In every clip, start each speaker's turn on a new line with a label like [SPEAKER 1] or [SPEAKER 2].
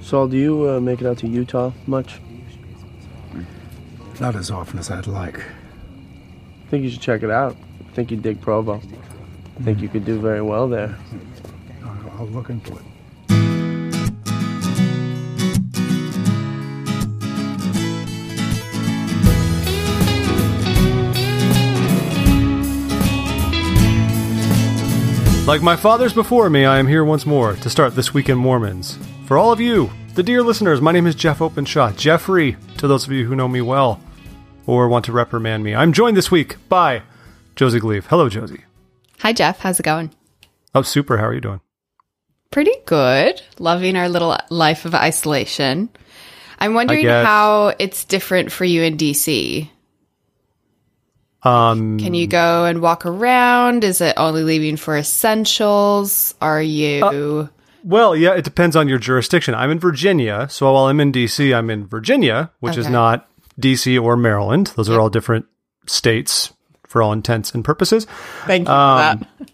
[SPEAKER 1] Saul, do you uh, make it out to Utah much?
[SPEAKER 2] Not as often as I'd like.
[SPEAKER 1] I think you should check it out. I think you'd dig Provo. I think you could do very well there.
[SPEAKER 2] I'll, I'll look into it.
[SPEAKER 3] Like my fathers before me, I am here once more to start This Week in Mormons. For all of you, the dear listeners, my name is Jeff Openshaw. Jeffrey, to those of you who know me well or want to reprimand me. I'm joined this week by Josie Gleave. Hello, Josie.
[SPEAKER 4] Hi, Jeff. How's it going?
[SPEAKER 3] Oh, super. How are you doing?
[SPEAKER 4] Pretty good. Loving our little life of isolation. I'm wondering how it's different for you in DC.
[SPEAKER 3] Um,
[SPEAKER 4] Can you go and walk around? Is it only leaving for essentials? Are you.
[SPEAKER 3] Well, yeah, it depends on your jurisdiction. I'm in Virginia, so while I'm in DC, I'm in Virginia, which is not DC or Maryland. Those are all different states for all intents and purposes.
[SPEAKER 4] Thank you
[SPEAKER 3] um,
[SPEAKER 4] for that.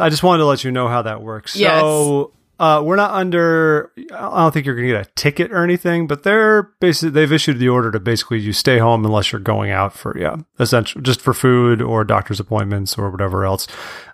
[SPEAKER 3] I just wanted to let you know how that works.
[SPEAKER 4] Yes.
[SPEAKER 3] So uh, we're not under. I don't think you're going to get a ticket or anything, but they're basically they've issued the order to basically you stay home unless you're going out for yeah, essential just for food or doctor's appointments or whatever else.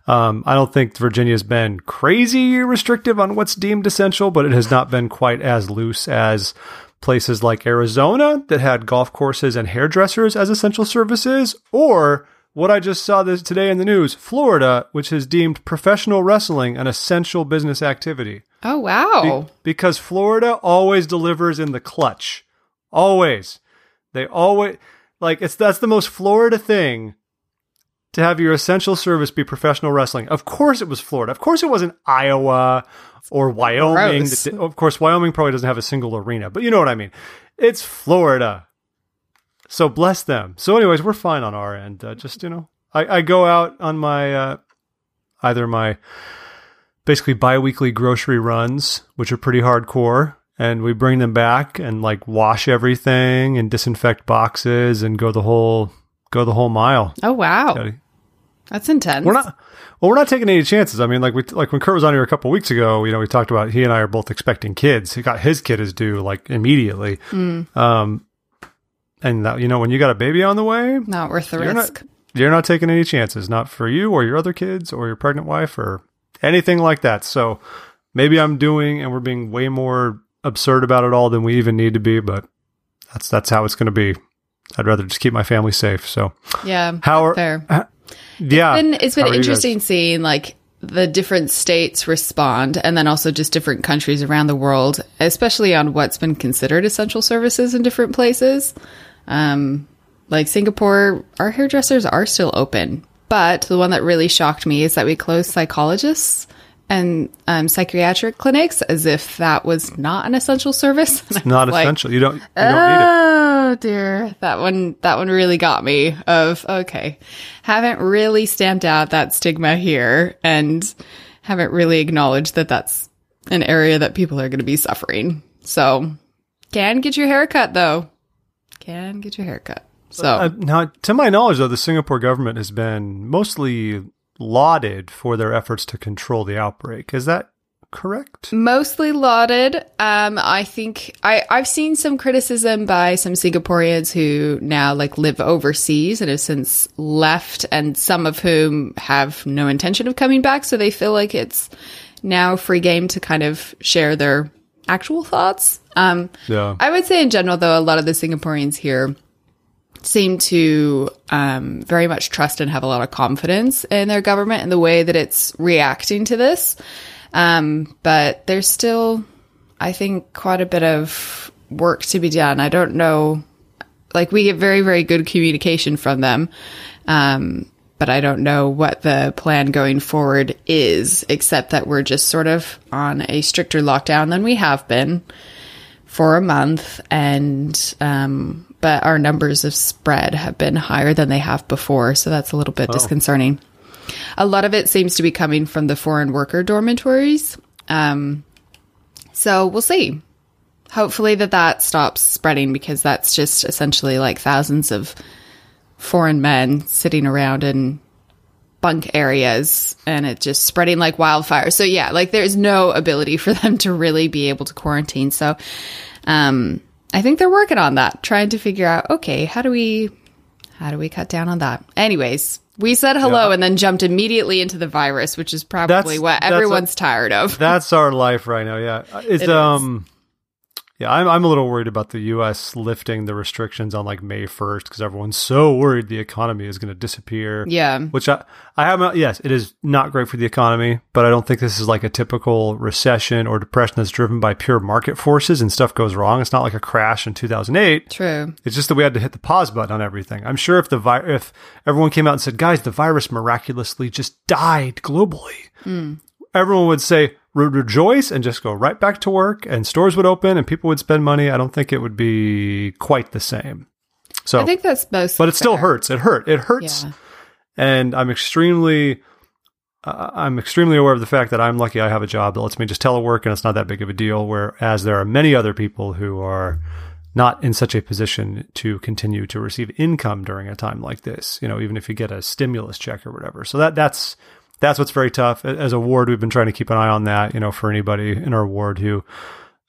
[SPEAKER 3] Um, I don't think Virginia's been crazy restrictive on what's deemed essential, but it has not been quite as loose as places like Arizona that had golf courses and hairdressers as essential services, or what I just saw this today in the news, Florida, which has deemed professional wrestling an essential business activity.
[SPEAKER 4] Oh, wow.
[SPEAKER 3] Because Florida always delivers in the clutch. Always. They always like it's that's the most Florida thing to have your essential service be professional wrestling. Of course it was Florida. Of course it wasn't Iowa or Wyoming.
[SPEAKER 4] Gross.
[SPEAKER 3] Of course Wyoming probably doesn't have a single arena, but you know what I mean. It's Florida. So bless them. So anyways, we're fine on our end. Uh, just, you know, I, I go out on my uh either my basically bi-weekly grocery runs, which are pretty hardcore, and we bring them back and like wash everything and disinfect boxes and go the whole go the whole mile.
[SPEAKER 4] oh, wow. That's intense.
[SPEAKER 3] We're not well, we're not taking any chances. I mean, like we like when Kurt was on here a couple weeks ago, you know, we talked about he and I are both expecting kids. He got his kid is due like immediately. Um and that, you know, when you got a baby on the way,
[SPEAKER 4] Not worth the
[SPEAKER 3] You're not-
[SPEAKER 4] risk.
[SPEAKER 3] you're not taking any chances, not for you or your other kids or your pregnant wife or anything like that. So maybe I'm doing and we're being way more absurd about it all than we even need to be, but that's that's how it's going to be. I'd rather just keep my family safe. So
[SPEAKER 4] yeah.
[SPEAKER 3] how are
[SPEAKER 4] Fair.
[SPEAKER 3] yeah,
[SPEAKER 4] been, it's been
[SPEAKER 3] you guys?
[SPEAKER 4] interesting seeing like the different states respond and then also just different countries around the world, especially on what's been considered essential services in different places. Um, like Singapore, our hairdressers are still open. But the one that really shocked me is that we closed psychologists and um, psychiatric clinics as if that was not an essential service. And I
[SPEAKER 3] Not
[SPEAKER 4] like,
[SPEAKER 3] essential. You don't you don't need it.
[SPEAKER 4] Oh dear, that one that one really got me. Of okay, haven't really stamped out that stigma here, and haven't really acknowledged that that's an area that people are going to be suffering. So, can get your haircut though. Can get your haircut. So
[SPEAKER 3] Uh, now, to my knowledge, though, the Singapore government has been mostly lauded for their efforts to control the outbreak. Is that correct?
[SPEAKER 4] mostly lauded. Um, I think I, I've seen some criticism by some Singaporeans who now like live overseas and have since left, and some of whom have no intention of coming back. So they feel like it's now free game to kind of share their actual thoughts. Um,
[SPEAKER 3] Yeah.
[SPEAKER 4] I would say in general, though, a lot of the Singaporeans here seem to um, very much trust and have a lot of confidence in their government and the way that it's reacting to this. Um, but there's still, I think, quite a bit of work to be done. I don't know. Like, we get very, very good communication from them. Um, but I don't know what the plan going forward is, except that we're just sort of on a stricter lockdown than we have been for a month. And um but our numbers of spread have been higher than they have before so that's a little bit disconcerting. A lot of it seems to be coming from the foreign worker dormitories. Um so we'll see. Hopefully that that stops spreading because that's just essentially like thousands of foreign men sitting around in bunk areas and it just spreading like wildfire. So yeah, like there's no ability for them to really be able to quarantine. So um I think they're working on that, trying to figure out okay, how do we how do we cut down on that? Anyways, we said hello
[SPEAKER 3] Yeah.
[SPEAKER 4] and then jumped immediately into the virus, which is probably
[SPEAKER 3] That's-
[SPEAKER 4] what
[SPEAKER 3] that's a-
[SPEAKER 4] everyone's tired of.
[SPEAKER 3] That's our life right now. Yeah, it's
[SPEAKER 4] It is.
[SPEAKER 3] Yeah. I'm I'm a little worried about the U.S. lifting the restrictions on like May 1st because everyone's so worried the economy is going to disappear.
[SPEAKER 4] yeah.
[SPEAKER 3] Which I I have yes, it is not great for the economy, but I don't think this is like a typical recession or depression that's driven by pure market forces and stuff goes wrong. It's not like a crash in 2008.
[SPEAKER 4] True.
[SPEAKER 3] It's just that we had to hit the pause button on everything. I'm sure if the vi- if everyone came out and said, "Guys, the virus miraculously just died globally," hmm. everyone would say, "Re- "Rejoice!" and just go right back to work, and stores would open, and people would spend money. I don't think it would be quite the same. So,
[SPEAKER 4] I think that's most
[SPEAKER 3] but it still hurts. It hurt. It hurts,
[SPEAKER 4] Yeah.
[SPEAKER 3] and I'm extremely. Uh, I'm extremely aware of the fact that I'm lucky I have a job that lets me just telework and it's not that big of a deal. Whereas there are many other people who are not in such a position to continue to receive income during a time like this. You know, even if you get a stimulus check or whatever. So that that's that's what's very tough. As a ward, we've been trying to keep an eye on that. You know, for anybody in our ward who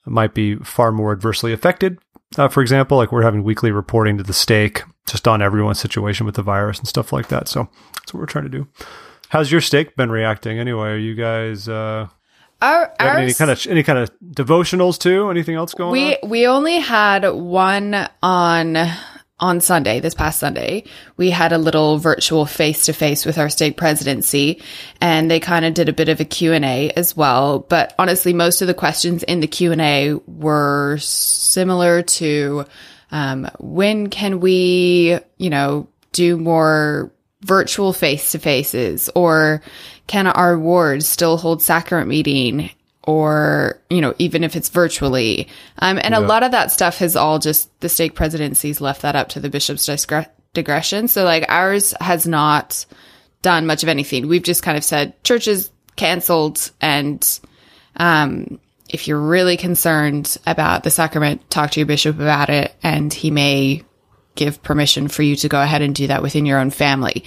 [SPEAKER 3] might be far more adversely affected. Uh, for example, like we're having weekly reporting to the stake just on everyone's situation with the virus and stuff like that. So that's what we're trying to do. How's your stake been reacting anyway? Are you guys uh,
[SPEAKER 4] Our,
[SPEAKER 3] having any kind of any kind of devotionals too? Anything else going
[SPEAKER 4] we
[SPEAKER 3] on?
[SPEAKER 4] we only had one on on Sunday, this past Sunday. We had a little virtual face to face with our stake presidency and they kind of did a bit of a Q&A as well, but honestly most of the questions in the Q&A were similar to um, when can we, you know, do more virtual face to faces or can our ward still hold sacrament meeting or you know even if it's virtually. Um, and a lot of that stuff has all just the stake presidencies left that up to the bishop's discre- digression. So like ours has not done much of anything. We've just kind of said churches canceled. And um, if you're really concerned about the sacrament talk to your bishop about it. And he may give permission for you to go ahead and do that within your own family.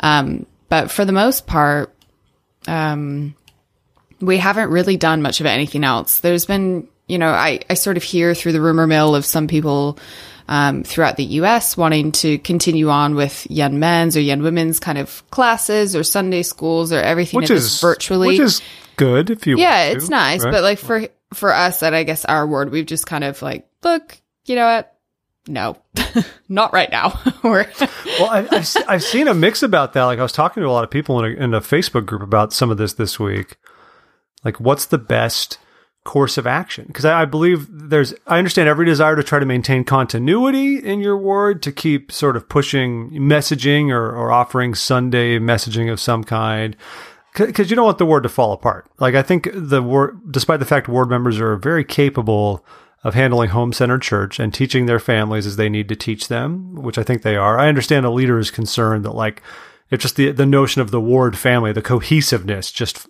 [SPEAKER 4] Um, but for the most part um, we haven't really done much of anything else. There's been, you know, I, I sort of hear through the rumor mill of some people um, throughout the US wanting to continue on with young men's or young women's kind of classes or Sunday schools or everything
[SPEAKER 3] which is
[SPEAKER 4] virtually.
[SPEAKER 3] which is good if you
[SPEAKER 4] yeah, it's
[SPEAKER 3] to,
[SPEAKER 4] nice.
[SPEAKER 3] right?
[SPEAKER 4] But like for for us at I guess our ward, we've just kind of like, look, you know what? No, not right now.
[SPEAKER 3] Well, I, I've, I've seen a mix about that. Like I was talking to a lot of people in a, in a Facebook group about some of this this week. Like, what's the best course of action? Because I, I believe there's, I understand every desire to try to maintain continuity in your ward to keep sort of pushing messaging or, or offering Sunday messaging of some kind. Because you don't want the ward to fall apart. Like I think the ward, despite the fact ward members are very capable of handling home centered church and teaching their families as they need to teach them, which I think they are. I understand a leader is concerned that like it's just the the notion of the ward family, the cohesiveness just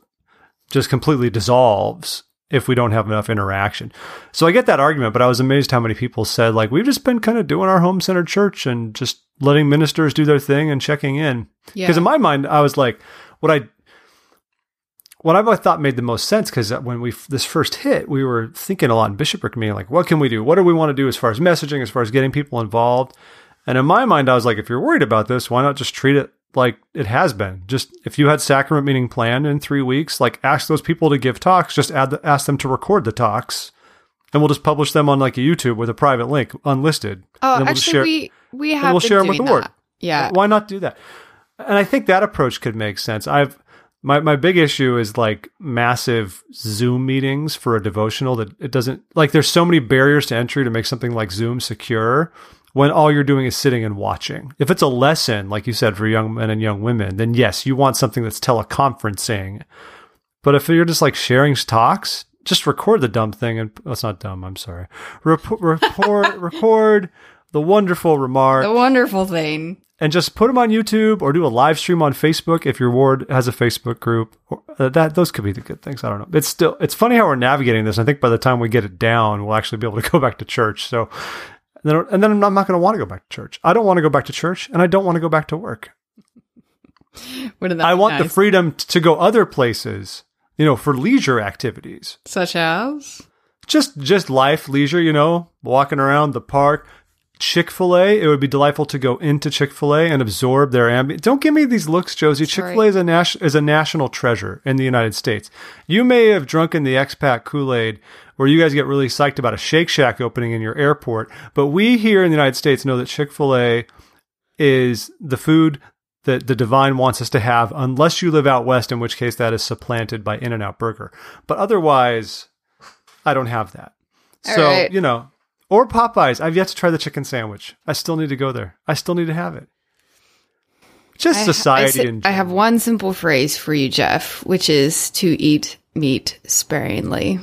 [SPEAKER 3] just completely dissolves if we don't have enough interaction. So I get that argument, but I was amazed how many people said like we've just been kind of doing our home centered church and just letting ministers do their thing and checking in.
[SPEAKER 4] Yeah.
[SPEAKER 3] Because in my mind, I was like, what I what I thought made the most sense because when we this first hit, we were thinking a lot in bishopric meeting, like, what can we do? What do we want to do as far as messaging, as far as getting people involved? And in my mind, I was like, if you're worried about this, why not just treat it like it has been? Just if you had sacrament meeting planned in three weeks, like ask those people to give talks, just add the, ask them to record the talks, and we'll just publish them on like a YouTube with a private link, unlisted.
[SPEAKER 4] oh,
[SPEAKER 3] we'll
[SPEAKER 4] actually, we we have
[SPEAKER 3] we'll
[SPEAKER 4] been
[SPEAKER 3] share 'em with the ward.
[SPEAKER 4] Yeah,
[SPEAKER 3] why not do that? And I think that approach could make sense. I've my my big issue is like massive Zoom meetings for a devotional that it doesn't like there's so many barriers to entry to make something like Zoom secure when all you're doing is sitting and watching. If it's a lesson, like you said, for young men and young women, then yes, you want something that's teleconferencing. But if you're just like sharing talks, just record the dumb thing and that's not dumb, I'm sorry. Rep- record record the wonderful remark
[SPEAKER 4] the wonderful thing.
[SPEAKER 3] and just put them on YouTube or do a live stream on Facebook if your ward has a Facebook group. Uh, that those could be the good things. I don't know. It's still it's funny how we're navigating this. I think by the time we get it down, we'll actually be able to go back to church. So then and then I'm not going to want to go back to church. I don't want to go back to church, and I don't want to go back to work.
[SPEAKER 4] Wouldn't that
[SPEAKER 3] I want the freedom to go other places, you know, for leisure activities.
[SPEAKER 4] such as
[SPEAKER 3] Just just life, leisure, you know, walking around the park. Chick-fil-A, it would be delightful to go into Chick-fil-A and absorb their ambience. Don't give me these looks, Josie.
[SPEAKER 4] Sorry.
[SPEAKER 3] Chick-fil-A is a, nas- is a national treasure in the United States. You may have drunken the expat Kool-Aid where you guys get really psyched about a Shake Shack opening in your airport, but we here in the United States know that Chick-fil-A is the food that the divine wants us to have, unless you live out west, in which case that is supplanted by In N Out Burger. But otherwise, I don't have that.
[SPEAKER 4] All
[SPEAKER 3] so,
[SPEAKER 4] right.
[SPEAKER 3] you know, or Popeyes. I've yet to try the chicken sandwich. I still need to go there. I still need to have it. Just
[SPEAKER 4] I-
[SPEAKER 3] society
[SPEAKER 4] I,
[SPEAKER 3] in
[SPEAKER 4] I have one simple phrase for you, Jeff, which is to eat meat sparingly.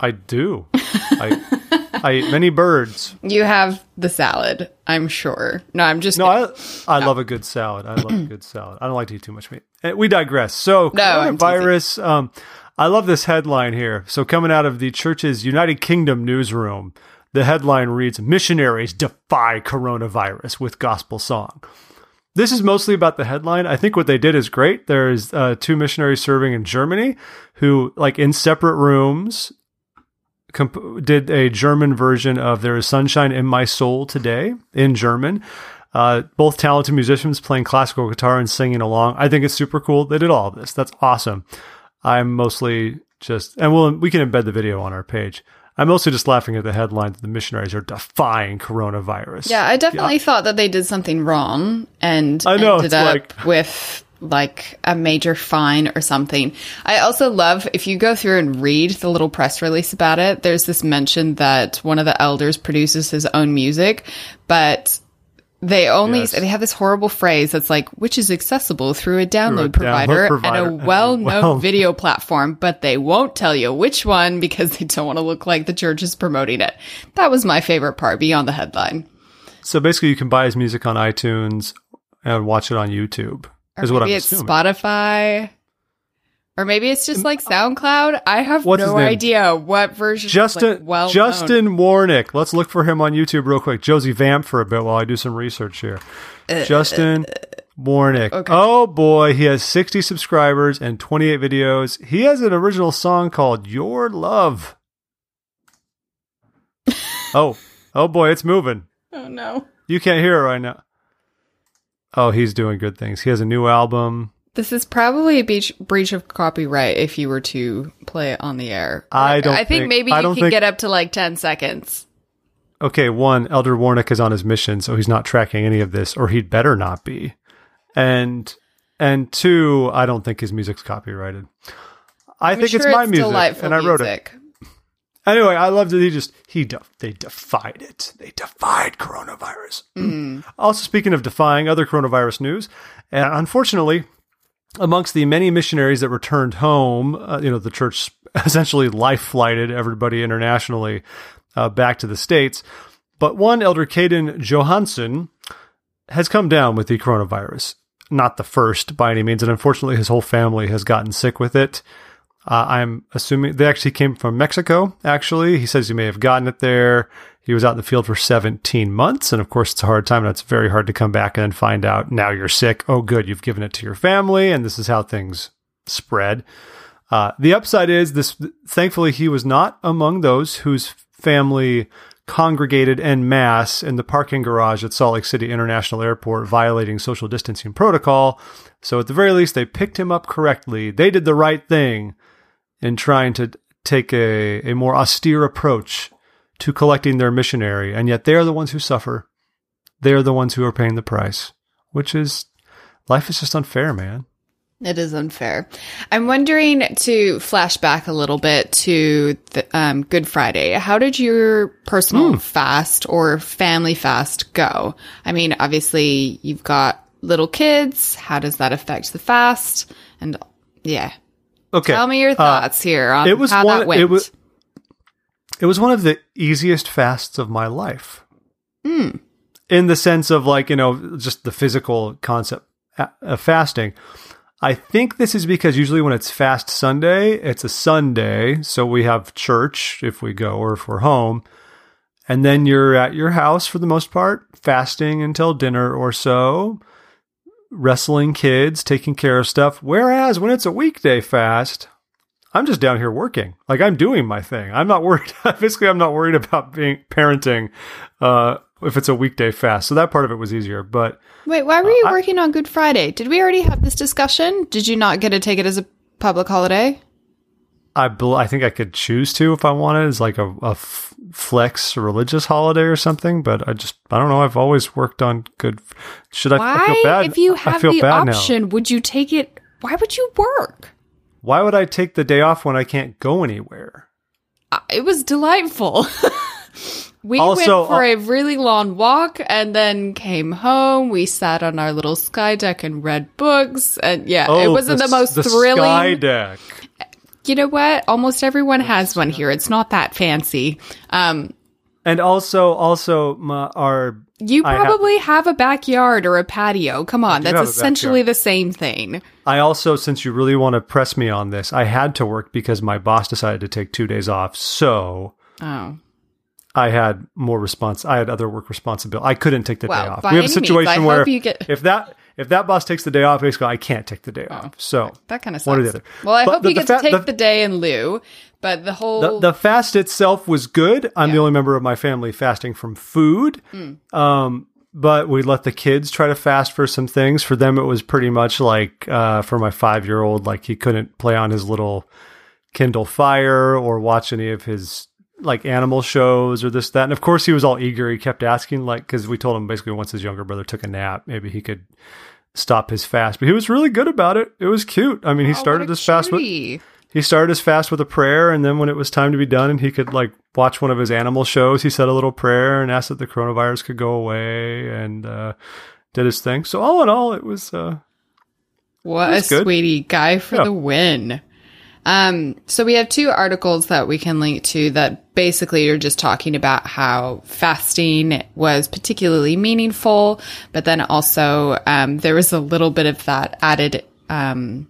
[SPEAKER 3] I do. I, I eat many birds.
[SPEAKER 4] You have the salad, I'm sure. No, I'm just
[SPEAKER 3] No, I, I love a good salad. I love a good salad. I don't like to eat too much meat. Eh, We digress. So,
[SPEAKER 4] No,
[SPEAKER 3] coronavirus. Um, I love this headline here. So, coming out of the church's United Kingdom newsroom, the headline reads Missionaries defy coronavirus with gospel song. This is mostly about the headline. I think what they did is great. There's uh, two missionaries serving in Germany who, like, in separate rooms, comp- did a German version of "There Is Sunshine in My Soul" today in German. Uh, both talented musicians playing classical guitar and singing along. I think it's super cool. They did all of this. That's awesome. I'm mostly just, and we'll we can embed the video on our page. I'm mostly just laughing at the headline that the missionaries are defying coronavirus.
[SPEAKER 4] Yeah, I definitely thought that they did something wrong and
[SPEAKER 3] I know,
[SPEAKER 4] ended
[SPEAKER 3] it's
[SPEAKER 4] up
[SPEAKER 3] like-
[SPEAKER 4] with like a major fine or something. I also love if you go through and read the little press release about it, there's this mention that one of the elders produces his own music, but they only
[SPEAKER 3] Yes.
[SPEAKER 4] they have this horrible phrase that's like which is accessible through a download,
[SPEAKER 3] download
[SPEAKER 4] provider,
[SPEAKER 3] provider
[SPEAKER 4] and
[SPEAKER 3] and
[SPEAKER 4] a
[SPEAKER 3] a
[SPEAKER 4] well-known
[SPEAKER 3] well-
[SPEAKER 4] video platform, but they won't tell you which one because they don't want to look like the church is promoting it. That was my favorite part beyond the headline.
[SPEAKER 3] So basically, you can buy his music on iTunes and watch it on YouTube. Is what I'm
[SPEAKER 4] maybe it's
[SPEAKER 3] assuming.
[SPEAKER 4] Spotify. Or maybe it's just like uh, SoundCloud. I have
[SPEAKER 3] What's
[SPEAKER 4] no idea what version.
[SPEAKER 3] Justin
[SPEAKER 4] like well
[SPEAKER 3] Justin Warnick. Let's look for him on YouTube real quick. Josie vamp for a bit while I do some research here. Uh, Justin uh, Warnick.
[SPEAKER 4] okay.
[SPEAKER 3] Oh boy, he has 60 subscribers and 28 videos. He has an original song called Your Love. oh, oh boy, it's moving.
[SPEAKER 4] Oh no.
[SPEAKER 3] You can't hear it right now. Oh, he's doing good things. He has a new album.
[SPEAKER 4] This is probably a beach, breach of copyright if you were to play it on the air.
[SPEAKER 3] I don't
[SPEAKER 4] I think,
[SPEAKER 3] think-
[SPEAKER 4] maybe
[SPEAKER 3] I
[SPEAKER 4] you can
[SPEAKER 3] think-
[SPEAKER 4] get up to like 10 seconds.
[SPEAKER 3] okay, one, Elder Warnick is on his mission, so he's not tracking any of this, or he'd better not be. And and two, I don't think his music's copyrighted. I
[SPEAKER 4] I'm
[SPEAKER 3] think
[SPEAKER 4] sure
[SPEAKER 3] it's my music,
[SPEAKER 4] delightful
[SPEAKER 3] and I wrote it. Anyway, I loved it. He just he de- they defied it. They defied coronavirus. also, speaking of defying other coronavirus news, and unfortunately, amongst the many missionaries that returned home, uh, you know, the church essentially life flighted everybody internationally uh, back to the states. But one elder, Caden Johansson, has come down with the coronavirus. Not the first by any means, and unfortunately, his whole family has gotten sick with it. Uh, I'm assuming they actually came from Mexico. Actually, he says he may have gotten it there. He was out in the field for 17 months, and of course, it's a hard time. And it's very hard to come back and find out now you're sick. Oh, good, you've given it to your family, and this is how things spread. Uh, the upside is this. Thankfully, he was not among those whose family congregated en masse in the parking garage at Salt Lake City International Airport, violating social distancing protocol. So, at the very least, they picked him up correctly. They did the right thing in trying to take a, a more austere approach to collecting their missionary, and yet they are the ones who suffer. They are the ones who are paying the price, which is life is just unfair, man.
[SPEAKER 4] It is unfair. I'm wondering to flash back a little bit to the, um, Good Friday. How did your personal fast or family fast go? I mean, obviously you've got little kids. How does that affect the fast? And yeah,
[SPEAKER 3] Okay,
[SPEAKER 4] tell me your thoughts here on
[SPEAKER 3] it was
[SPEAKER 4] how
[SPEAKER 3] one-
[SPEAKER 4] that went.
[SPEAKER 3] it was- it was one of the easiest fasts of my life. In the sense of like, you know, just the physical concept uh, of fasting. I think this is because usually when it's fast Sunday, it's a Sunday. So we have church if we go or if we're home. And then you're at your house for the most part, fasting until dinner or so. Wrestling kids, taking care of stuff. Whereas when it's a weekday fast, I'm just down here working. Like I'm doing my thing. I'm not worried. Basically, I'm not worried about being parenting uh, if it's a weekday fast. So that part of it was easier. But
[SPEAKER 4] Wait, why were you working on Good Friday? Did we already have this discussion? Did you not get to take it as a public holiday?
[SPEAKER 3] I bel I think I could choose to if I wanted as like a, a f- flex religious holiday or something. But I just I don't know. I've always worked on good. Should I, I feel bad?
[SPEAKER 4] if you have the
[SPEAKER 3] bad now.
[SPEAKER 4] option, would you take it? Why would you work?
[SPEAKER 3] Why would I take the day off when I can't go anywhere?
[SPEAKER 4] Uh, It was delightful. we
[SPEAKER 3] Also,
[SPEAKER 4] went for
[SPEAKER 3] uh,
[SPEAKER 4] a really long walk and then came home. We sat on our little sky deck and read books. And yeah, it wasn't the, most
[SPEAKER 3] Oh, the
[SPEAKER 4] thrilling.
[SPEAKER 3] Sky deck.
[SPEAKER 4] You know what? Almost everyone has one here. It's not that fancy. Um,
[SPEAKER 3] And also, also, my, our
[SPEAKER 4] you
[SPEAKER 3] I have-
[SPEAKER 4] probably have, a backyard or a patio. Come on, that's essentially the same thing.
[SPEAKER 3] I also, since you really want to press me on this, I had to work because my boss decided to take two days off. So
[SPEAKER 4] Oh.
[SPEAKER 3] I had more response. I had other work responsibility. I couldn't take the
[SPEAKER 4] Well,
[SPEAKER 3] day off. We have a
[SPEAKER 4] means,
[SPEAKER 3] situation
[SPEAKER 4] I
[SPEAKER 3] where
[SPEAKER 4] get-
[SPEAKER 3] if that if that boss takes the day off, basically I can't take the day off. So
[SPEAKER 4] That kind of sucks.
[SPEAKER 3] One or the other.
[SPEAKER 4] Well, I
[SPEAKER 3] But
[SPEAKER 4] hope
[SPEAKER 3] the-
[SPEAKER 4] you get to take
[SPEAKER 3] the-
[SPEAKER 4] the, day in lieu, but the whole
[SPEAKER 3] the, the fast itself was good. I'm the only member of my family fasting from food. Um, but we let the kids try to fast for some things. For them, it was pretty much like uh, for my five year old, like he couldn't play on his little Kindle Fire or watch any of his like animal shows or this that. And of course, he was all eager. He kept asking, like, because we told him basically once his younger brother took a nap, maybe he could stop his fast. But he was really good about it. It was cute. I mean, he
[SPEAKER 4] Oh,
[SPEAKER 3] started his fast with he started his fast with a prayer and then when it was time to be done and he could like watch one of his animal shows he said a little prayer and asked that the coronavirus could go away and uh, did his thing so all in all it was uh,
[SPEAKER 4] What a
[SPEAKER 3] good.
[SPEAKER 4] sweetie guy for
[SPEAKER 3] Yeah.
[SPEAKER 4] the win. Um, so we have two articles that we can link to that basically are just talking about how fasting was particularly meaningful, but then also um, there was a little bit of that added um,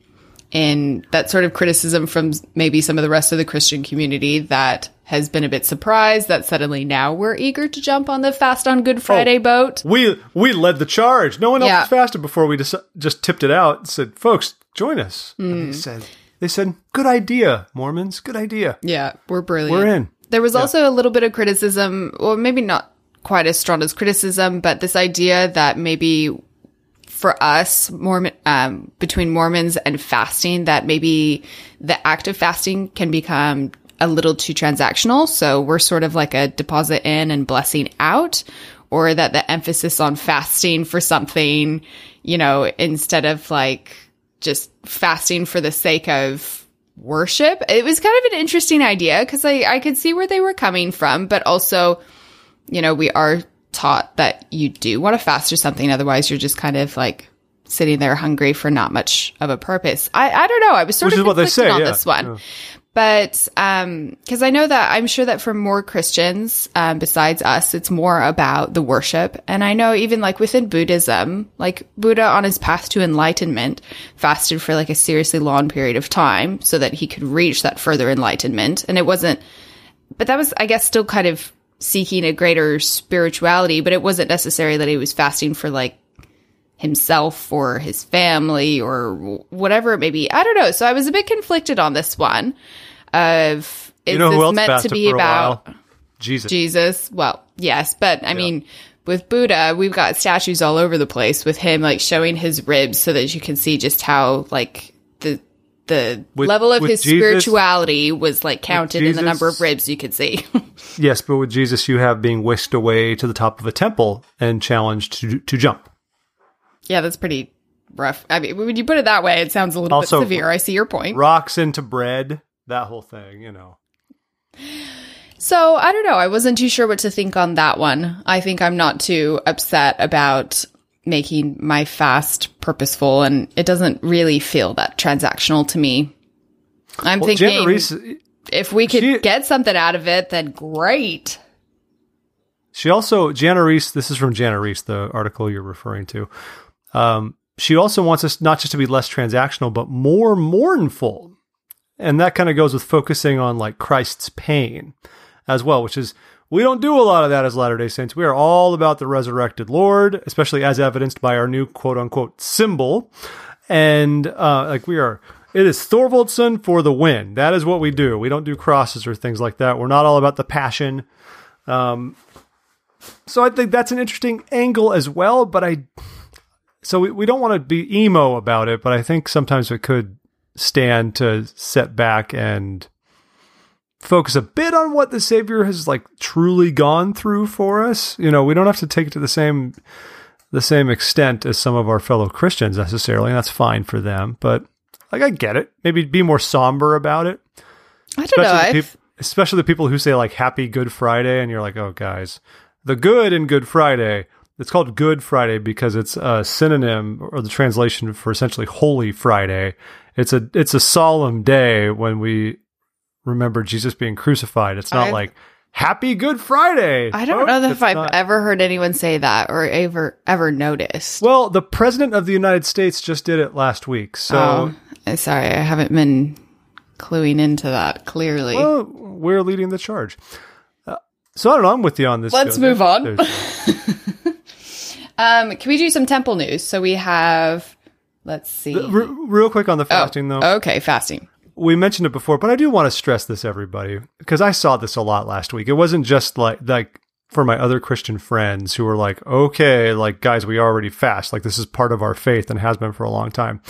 [SPEAKER 4] in that sort of criticism from maybe some of the rest of the Christian community that has been a bit surprised that suddenly now we're eager to jump on the fast on Good Friday boat.
[SPEAKER 3] we we led the charge no one else
[SPEAKER 4] Yeah.
[SPEAKER 3] fasted before we just, just tipped it out and said folks join us
[SPEAKER 4] Hmm.
[SPEAKER 3] and they said they said good idea mormons good idea
[SPEAKER 4] Yeah, we're brilliant.
[SPEAKER 3] we're in
[SPEAKER 4] There was also a little bit of criticism, or maybe not quite as strong as criticism, but this idea that maybe for us, Mormon, um, between Mormons and fasting, that maybe the act of fasting can become a little too transactional. So we're sort of like a deposit in and blessing out, or that the emphasis on fasting for something, you know, instead of like just fasting for the sake of worship. It was kind of an interesting idea because I, I could see where they were coming from, but also, you know, we are taught that you do want to fast or something. Otherwise, you're just kind of like sitting there hungry for not much of a purpose. I, I don't know. I was sort
[SPEAKER 3] Which
[SPEAKER 4] of
[SPEAKER 3] is what they say,
[SPEAKER 4] on
[SPEAKER 3] yeah.
[SPEAKER 4] this one.
[SPEAKER 3] Yeah.
[SPEAKER 4] But um, because I know that I'm sure that for more Christians um, besides us, it's more about the worship. And I know even like within Buddhism, like Buddha on his path to enlightenment fasted for like a seriously long period of time so that he could reach that further enlightenment. And it wasn't, but that was, I guess, still kind of seeking a greater spirituality. But it wasn't necessary that he was fasting for like himself or his family or whatever it may be. I don't know. So I was a bit conflicted on this one of is
[SPEAKER 3] you know
[SPEAKER 4] this
[SPEAKER 3] who else
[SPEAKER 4] meant to be about
[SPEAKER 3] jesus
[SPEAKER 4] Jesus? Well, yes, but I mean with Buddha, we've got statues all over the place with him like showing his ribs so that you can see just how like the the
[SPEAKER 3] With-
[SPEAKER 4] level of his
[SPEAKER 3] Jesus-
[SPEAKER 4] spirituality was like counted in the number of ribs you could see.
[SPEAKER 3] yes but with jesus you have being whisked away to the top of a temple and challenged to to jump
[SPEAKER 4] yeah, that's pretty rough. I mean, when you put it that way, it sounds a little
[SPEAKER 3] Also,
[SPEAKER 4] bit severe. I see your point.
[SPEAKER 3] rocks into bread that whole thing you know
[SPEAKER 4] So I don't know. I wasn't too sure what to think on that one. I think I'm not too upset about making my fast purposeful, and it doesn't really feel that transactional to me. I'm
[SPEAKER 3] Well,
[SPEAKER 4] thinking
[SPEAKER 3] Riess,
[SPEAKER 4] if we could
[SPEAKER 3] she-
[SPEAKER 4] get something out of it, then great.
[SPEAKER 3] she also Jana Riess. This is from Jana Riess, the article you're referring to. Um, she also wants us not just to be less transactional, but more mournful, and that kind of goes with focusing on like Christ's pain as well, which is We don't do a lot of that as Latter day Saints. We are all about the resurrected Lord, especially as evidenced by our new quote unquote symbol. And uh, like we are, it is Thorvaldsen for the win. That is what we do. We don't do crosses or things like that. We're not all about the passion. Um, so I think that's an interesting angle as well. But I, so we, we don't want to be emo about it, but I think sometimes it could stand to set back and focus a bit on what the savior has like truly gone through for us. You know we don't have to take it to the same the same extent as some of our fellow christians necessarily and that's fine for them but like i get it. Maybe be more somber about it.
[SPEAKER 4] I don't know.
[SPEAKER 3] especially, the peop- especially the people who say like happy good friday and you're like oh guys the good in good friday it's called good friday because it's a synonym or the translation for essentially holy friday it's a it's a solemn day when we remember jesus being crucified it's not
[SPEAKER 4] I've-
[SPEAKER 3] like happy good friday
[SPEAKER 4] I don't know if I've
[SPEAKER 3] not-
[SPEAKER 4] ever heard anyone say that or ever ever noticed.
[SPEAKER 3] well the president of the united states just did it last week so
[SPEAKER 4] oh, sorry, I haven't been cluing into that clearly.
[SPEAKER 3] well, we're leading the charge Uh, so i don't know i'm with you on this
[SPEAKER 4] Let's move on. Um, can we do some temple news? So we have, let's see.
[SPEAKER 3] R- real quick on the fasting though
[SPEAKER 4] Okay, fasting.
[SPEAKER 3] we mentioned it before, but I do want to stress this, everybody, because I saw this a lot last week. It wasn't just like like for my other Christian friends who were like, okay, like guys, we already fast, like this is part of our faith and has been for a long time.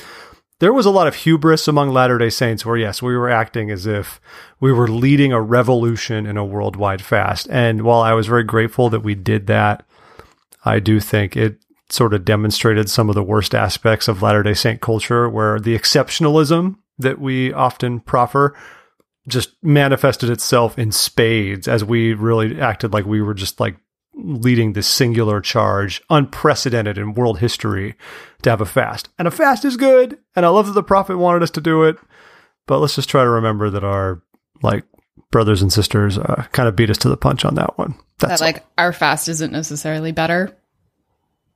[SPEAKER 3] There was a lot of hubris among Latter Day Saints, where yes, we were acting as if we were leading a revolution in a worldwide fast. And while I was very grateful that we did that, I do think it sort of demonstrated some of the worst aspects of Latter day Saint culture, where the exceptionalism that we often proffer just manifested itself in spades as we really acted like we were just like leading this singular charge, unprecedented in world history to have a fast. And a fast is good. And I love that the prophet wanted us to do it. But let's just try to remember that our like brothers and sisters uh, kind of beat us to the punch on that one. That's
[SPEAKER 4] that like our fast isn't necessarily better.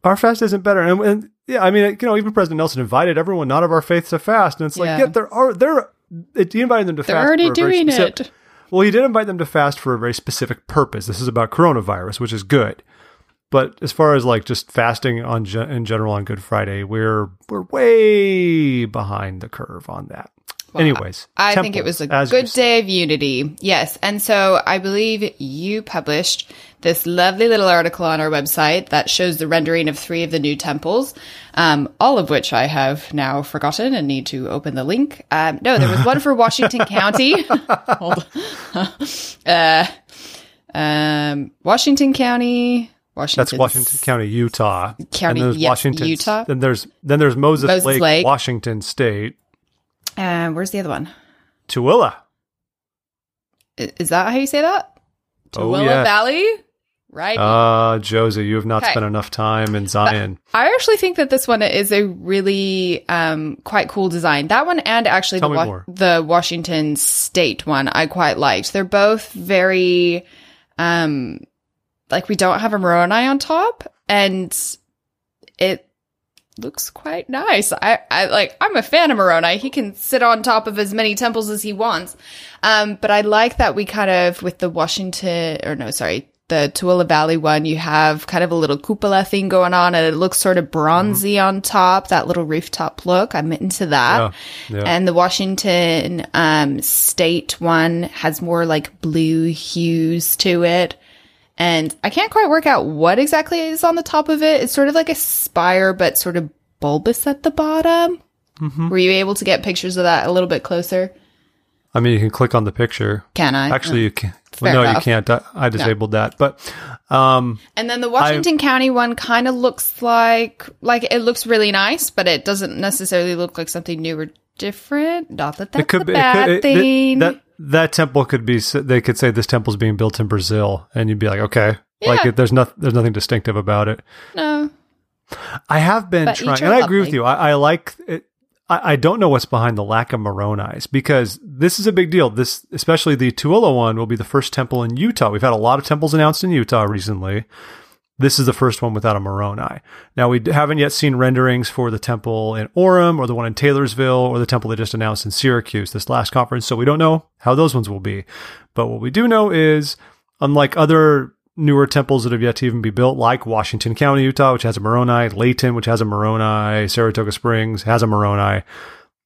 [SPEAKER 3] our fast isn't better. And, and yeah, I mean, you know, even President Nelson invited everyone not of our faith to fast, and it's like,
[SPEAKER 4] Yeah.
[SPEAKER 3] yeah, there are there. He invited them to fast.
[SPEAKER 4] They're
[SPEAKER 3] fast.
[SPEAKER 4] already
[SPEAKER 3] for a very
[SPEAKER 4] doing
[SPEAKER 3] specific-
[SPEAKER 4] it.
[SPEAKER 3] Well, he did invite them to fast for a very specific purpose. This is about coronavirus, which is good. But as far as like just fasting on ge- in general on Good Friday, we're we're way behind the curve on that. Anyways,
[SPEAKER 4] I think it was a good day of unity. Yes. And so I believe you published this lovely little article on our website that shows the rendering of three of the new temples, um, all of which I have now forgotten and need to open the link. Um, no, there was one for Washington County. Hold uh, um, Washington County. Washington.
[SPEAKER 3] That's Washington County, Utah.
[SPEAKER 4] County,
[SPEAKER 3] and
[SPEAKER 4] yes,
[SPEAKER 3] Washington,
[SPEAKER 4] Utah.
[SPEAKER 3] Then there's then there's Moses,
[SPEAKER 4] Moses
[SPEAKER 3] Lake,
[SPEAKER 4] Lake.
[SPEAKER 3] Washington State,
[SPEAKER 4] Um, where's the other one?
[SPEAKER 3] Tooele.
[SPEAKER 4] I- Is that how you say that?
[SPEAKER 3] Oh,
[SPEAKER 4] Tooele
[SPEAKER 3] yes.
[SPEAKER 4] Valley? Right.
[SPEAKER 3] Ah, Josie, you have not
[SPEAKER 4] Okay.
[SPEAKER 3] spent enough time in Zion.
[SPEAKER 4] I actually think that this one is a really um, quite cool design. That one and actually
[SPEAKER 3] Tell
[SPEAKER 4] the
[SPEAKER 3] me
[SPEAKER 4] Wa-
[SPEAKER 3] more.
[SPEAKER 4] the Washington State one I quite liked. They're both very um like we don't have a Moroni on top and it looks quite nice. I, I like I'm a fan of Moroni. He can sit on top of as many temples as he wants. Um but I like that we kind of with the Washington or no, sorry, the Tooele Valley one, you have kind of a little cupola thing going on and it looks sort of bronzy on top, that little rooftop look. I'm into that.
[SPEAKER 3] Yeah, yeah.
[SPEAKER 4] And the Washington um, State one has more like blue hues to it. And I can't quite work out what exactly is on the top of it. It's sort of like a spire, but sort of bulbous at the bottom.
[SPEAKER 3] Mm-hmm.
[SPEAKER 4] Were you able to get pictures of that a little bit closer?
[SPEAKER 3] I mean, you can click on the picture.
[SPEAKER 4] Can I?
[SPEAKER 3] Actually, you can.
[SPEAKER 4] Fair
[SPEAKER 3] Well, no, you can't. I, I disabled that. But um,
[SPEAKER 4] And then the Washington County one kind of looks like like it looks really nice, but it doesn't necessarily look like something new or different. Not that that's
[SPEAKER 3] it could
[SPEAKER 4] a
[SPEAKER 3] be
[SPEAKER 4] bad
[SPEAKER 3] it could, it-
[SPEAKER 4] thing.
[SPEAKER 3] that that temple could be. They could say this temple's being built in Brazil, and you'd be like, okay, like
[SPEAKER 4] Yeah.
[SPEAKER 3] it, there's not there's nothing distinctive about it.
[SPEAKER 4] no,
[SPEAKER 3] I have been
[SPEAKER 4] But
[SPEAKER 3] trying, and I agree with you. I, I like it. I, I don't know what's behind the lack of Moroni's because this is a big deal. This, especially the Tooele one, will be the first temple in Utah. We've had a lot of temples announced in Utah recently. This is the first one without a Moroni. Now we haven't yet seen renderings for the temple in Orem or the one in Taylorsville or the temple they just announced in Syracuse this last conference. So we don't know how those ones will be. But what we do know is unlike other newer temples that have yet to even be built, like Washington County, Utah, which has a Moroni, Layton, which has a Moroni, Saratoga Springs has a Moroni.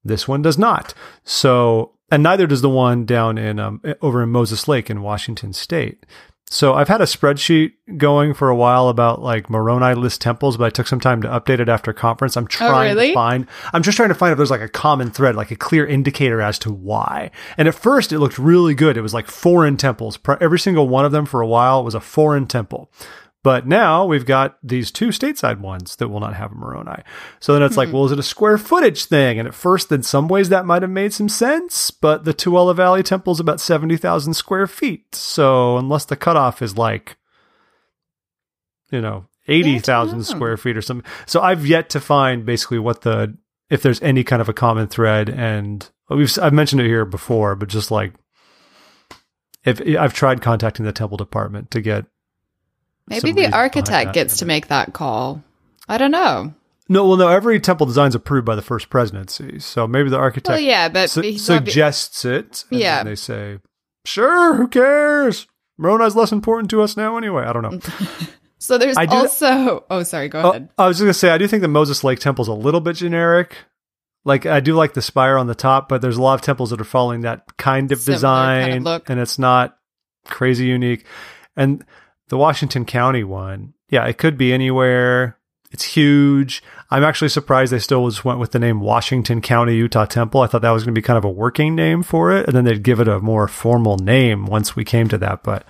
[SPEAKER 3] This one does not. So, and neither does the one down in um, over in Moses Lake in Washington State. So I've had a spreadsheet going for a while about like Moroni list temples, but I took some time to update it after conference. I'm oh, trying
[SPEAKER 4] really?
[SPEAKER 3] to find, I'm just trying to find if there's like a common thread, like a clear indicator as to why. And at first it looked really good. It was like foreign temples. Every single one of them for a while was a foreign temple. But now we've got these two stateside ones that will not have a Moroni. So then it's like, mm-hmm. well, is it a square footage thing? And at first, in some ways, that might have made some sense. But the Tooele Valley Temple is about 70,000 square feet. So unless the cutoff is like, you know, 80,000
[SPEAKER 4] know.
[SPEAKER 3] square feet or something. So I've yet to find basically what the, if there's any kind of a common thread. And we've, I've mentioned it here before, but just like, if I've tried contacting the temple department to get
[SPEAKER 4] Maybe the architect gets to make that call. I don't know.
[SPEAKER 3] No, well, no. Every temple design is approved by the first presidency, so maybe the architect
[SPEAKER 4] Well, yeah, but
[SPEAKER 3] su- suggests it. And
[SPEAKER 4] Yeah.
[SPEAKER 3] they say, "Sure, who cares? Moroni's less important to us now, anyway." I don't know.
[SPEAKER 4] So there's
[SPEAKER 3] I
[SPEAKER 4] also. Oh, sorry. Go
[SPEAKER 3] Oh,
[SPEAKER 4] ahead.
[SPEAKER 3] I was just gonna say, I do think the Moses Lake Temple is a little bit generic. Like, I do like the spire on the top, but there's a lot of temples that are following that kind of
[SPEAKER 4] Similar
[SPEAKER 3] design,
[SPEAKER 4] kind of
[SPEAKER 3] and it's not crazy unique. And the Washington County one, yeah, it could be anywhere. It's huge. I'm actually surprised they still just went with the name Washington County Utah Temple. I thought that was going to be kind of a working name for it, and then they'd give it a more formal name once we came to that. But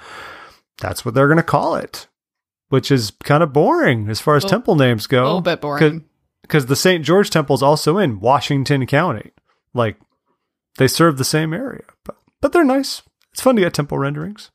[SPEAKER 3] that's what they're going to call it, which is kind of boring as far as
[SPEAKER 4] Little-
[SPEAKER 3] temple names go
[SPEAKER 4] A little bit boring.
[SPEAKER 3] because the St. George Temple is also in Washington County. Like they serve the same area, but but they're nice. It's fun to get temple renderings.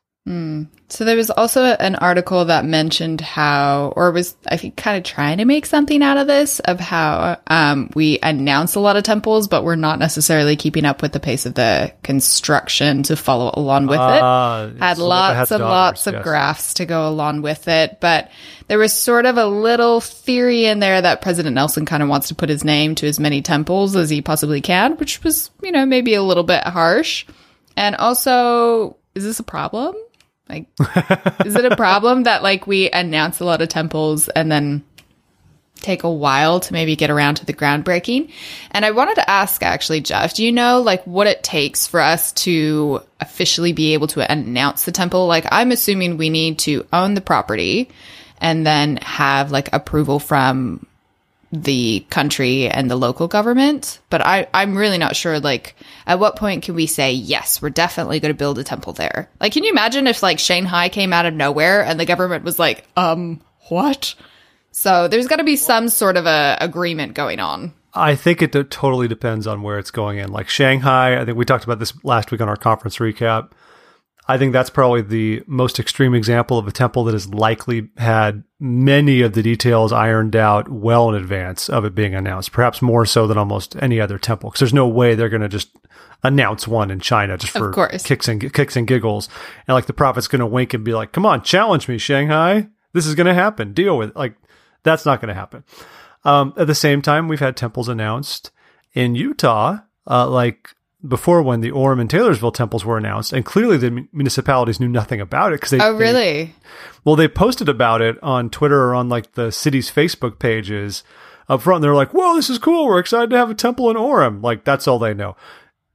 [SPEAKER 4] So there was also an article that mentioned how, or was I think kind of trying to make something out of this of how um, we announce a lot of temples, but we're not necessarily keeping up with the pace of the construction to follow along with
[SPEAKER 3] Ah,
[SPEAKER 4] it. Had
[SPEAKER 3] so
[SPEAKER 4] lots and
[SPEAKER 3] daughters,
[SPEAKER 4] lots of
[SPEAKER 3] yes.
[SPEAKER 4] graphs to go along with it, but there was sort of a little theory in there that President Nelson kind of wants to put his name to as many temples as he possibly can, which was, you know, maybe a little bit harsh. And also, is this a problem? Like, is it a problem that like we announce a lot of temples and then take a while to maybe get around to the groundbreaking? And I wanted to ask actually, Jeff, do you know like what it takes for us to officially be able to announce the temple? Like, I'm assuming we need to own the property and then have like approval from the country and the local government. But I, I'm really not sure, like, at what point can we say, yes, we're definitely going to build a temple there? Like, can you imagine if, like, Shanghai came out of nowhere and the government was like, um, what? So there's got to be some sort of a agreement going on.
[SPEAKER 3] I think it totally depends on where it's going in. Like Shanghai, I think we talked about this last week on our conference recap. I think that's probably the most extreme example of a temple that has likely had many of the details ironed out well in advance of it being announced, perhaps more so than almost any other temple. Because there's no way they're going to just announce one in China just for kicks and kicks and giggles, and like the prophet's going to wink and be like, "Come on, challenge me, Shanghai. This is going to happen. Deal with it." Like that's not going to happen. Um, at the same time, we've had temples announced in Utah, uh, like before when the Orem and Taylorsville temples were announced, and clearly the municipalities knew nothing about it because they
[SPEAKER 4] Oh,
[SPEAKER 3] they-
[SPEAKER 4] really?
[SPEAKER 3] well, they posted about it on Twitter or on like the city's Facebook pages up front. And they're like, "Whoa, this is cool! We're excited to have a temple in Orem." Like that's all they know.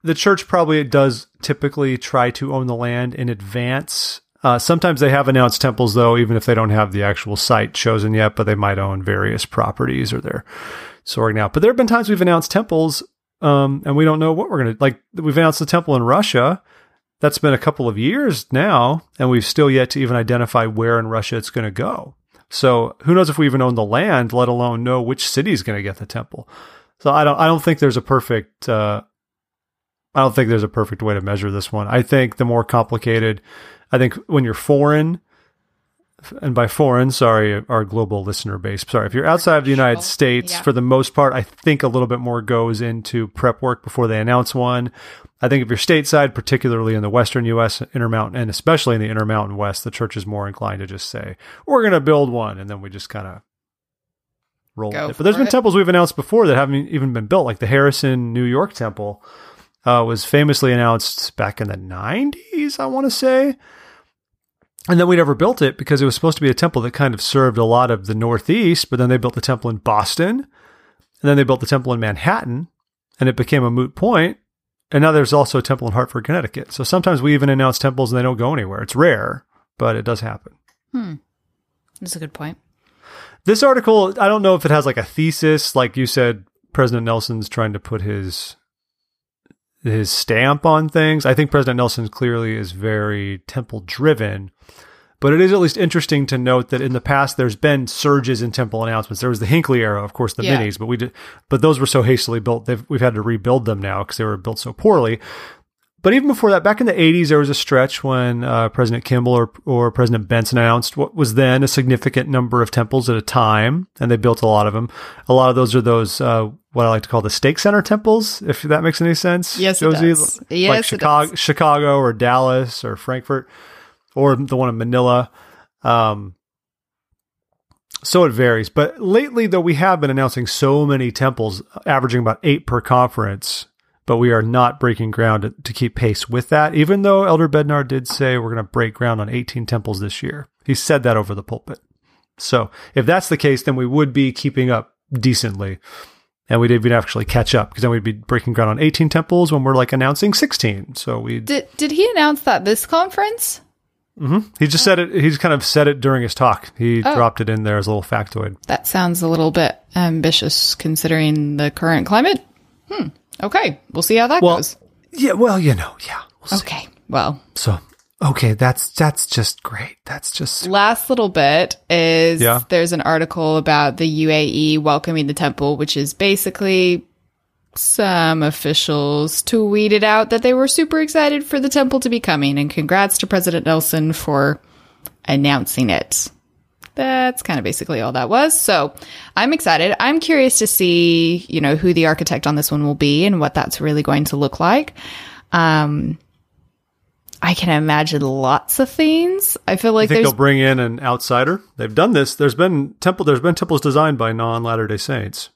[SPEAKER 3] The church probably does typically try to own the land in advance. Uh, sometimes they have announced temples though, even if they don't have the actual site chosen yet, but they might own various properties or they're sorting out. But there have been times we've announced temples, um, and we don't know what we're gonna like. We've announced the temple in Russia that's been a couple of years now, and we've still yet to even identify where in Russia it's going to go. So who knows if we even own the land, let alone know which city is going to get the temple. So I don't, I don't think there's a perfect, uh, I don't think there's a perfect way to measure this one. I think the more complicated, I think when you're foreign, and by foreign, sorry, our global listener base. Sorry, if you're outside of the United States,
[SPEAKER 4] yeah.
[SPEAKER 3] for the most part, I think a little bit more goes into prep work before they announce one. I think if you're stateside, particularly in the Western U.S. Intermountain, and especially in the Intermountain West, the church is more inclined to just say, "We're going to build one," and then we just kind of roll
[SPEAKER 4] Go
[SPEAKER 3] with it. But there's been
[SPEAKER 4] it.
[SPEAKER 3] temples we've announced before that haven't even been built, like the Harrison, New York temple uh, was famously announced back in the 90s, I want to say. And then we never built it because it was supposed to be a temple that kind of served a lot of the Northeast, but then they built the temple in Boston, and then they built the temple in Manhattan, and it became a moot point. And now there's also a temple in Hartford, Connecticut. So sometimes we even announce temples and they don't go anywhere. It's rare, but it does happen. Hmm.
[SPEAKER 4] That's a good point.
[SPEAKER 3] This article, I don't know if it has like a thesis, like you said, President Nelson's trying to put his his stamp on things. I think President Nelson clearly is very temple driven, but it is at least interesting to note that in the past there's been surges in temple announcements. There was the Hinckley era, of course, the
[SPEAKER 4] Yeah.
[SPEAKER 3] minis, but we did, but those were so hastily built. They've, we've had to rebuild them now because they were built so poorly. But even before that, back in the 80s, there was a stretch when uh, President Kimball or, or President Benson announced what was then a significant number of temples at a time, and they built a lot of them. A lot of those are those, uh, what I like to call the stake center temples, if that makes any sense.
[SPEAKER 4] Yes, it
[SPEAKER 3] Josie?
[SPEAKER 4] does.
[SPEAKER 3] Like
[SPEAKER 4] Yes, it
[SPEAKER 3] Chicago,
[SPEAKER 4] does.
[SPEAKER 3] Chicago or Dallas or Frankfurt or the one in Manila. Um, so it varies. But lately, though, we have been announcing so many temples, averaging about eight per conference, but we are not breaking ground to, to keep pace with that, even though Elder Bednar did say we're going to break ground on 18 temples this year. He said that over the pulpit. So if that's the case, then we would be keeping up decently. And we'd even actually catch up because then we'd be breaking ground on 18 temples when we're like announcing 16. So we
[SPEAKER 4] Did did he announce that this conference?
[SPEAKER 3] he just said it. He's kind of said it during his talk. He
[SPEAKER 4] Oh.
[SPEAKER 3] dropped it in there as a little factoid.
[SPEAKER 4] That sounds a little bit ambitious considering the current climate. Hmm. Okay, we'll see how that
[SPEAKER 3] Well,
[SPEAKER 4] goes.
[SPEAKER 3] yeah. Well, you know, yeah. We'll see.
[SPEAKER 4] Okay. Well,
[SPEAKER 3] So okay, that's that's just great. That's just
[SPEAKER 4] last little bit is
[SPEAKER 3] Yeah.
[SPEAKER 4] there's an article about the UAE welcoming the temple, which is basically some officials tweeted out that they were super excited for the temple to be coming and congrats to President Nelson for announcing it. That's kind of basically all that was. So I'm excited. I'm curious to see, you know, who the architect on this one will be and what that's really going to look like. Um, I can imagine lots of things. I feel
[SPEAKER 3] I
[SPEAKER 4] like
[SPEAKER 3] think they'll bring in an outsider. They've done this. There's been temple. There's been temples designed by non Latter Day Saints.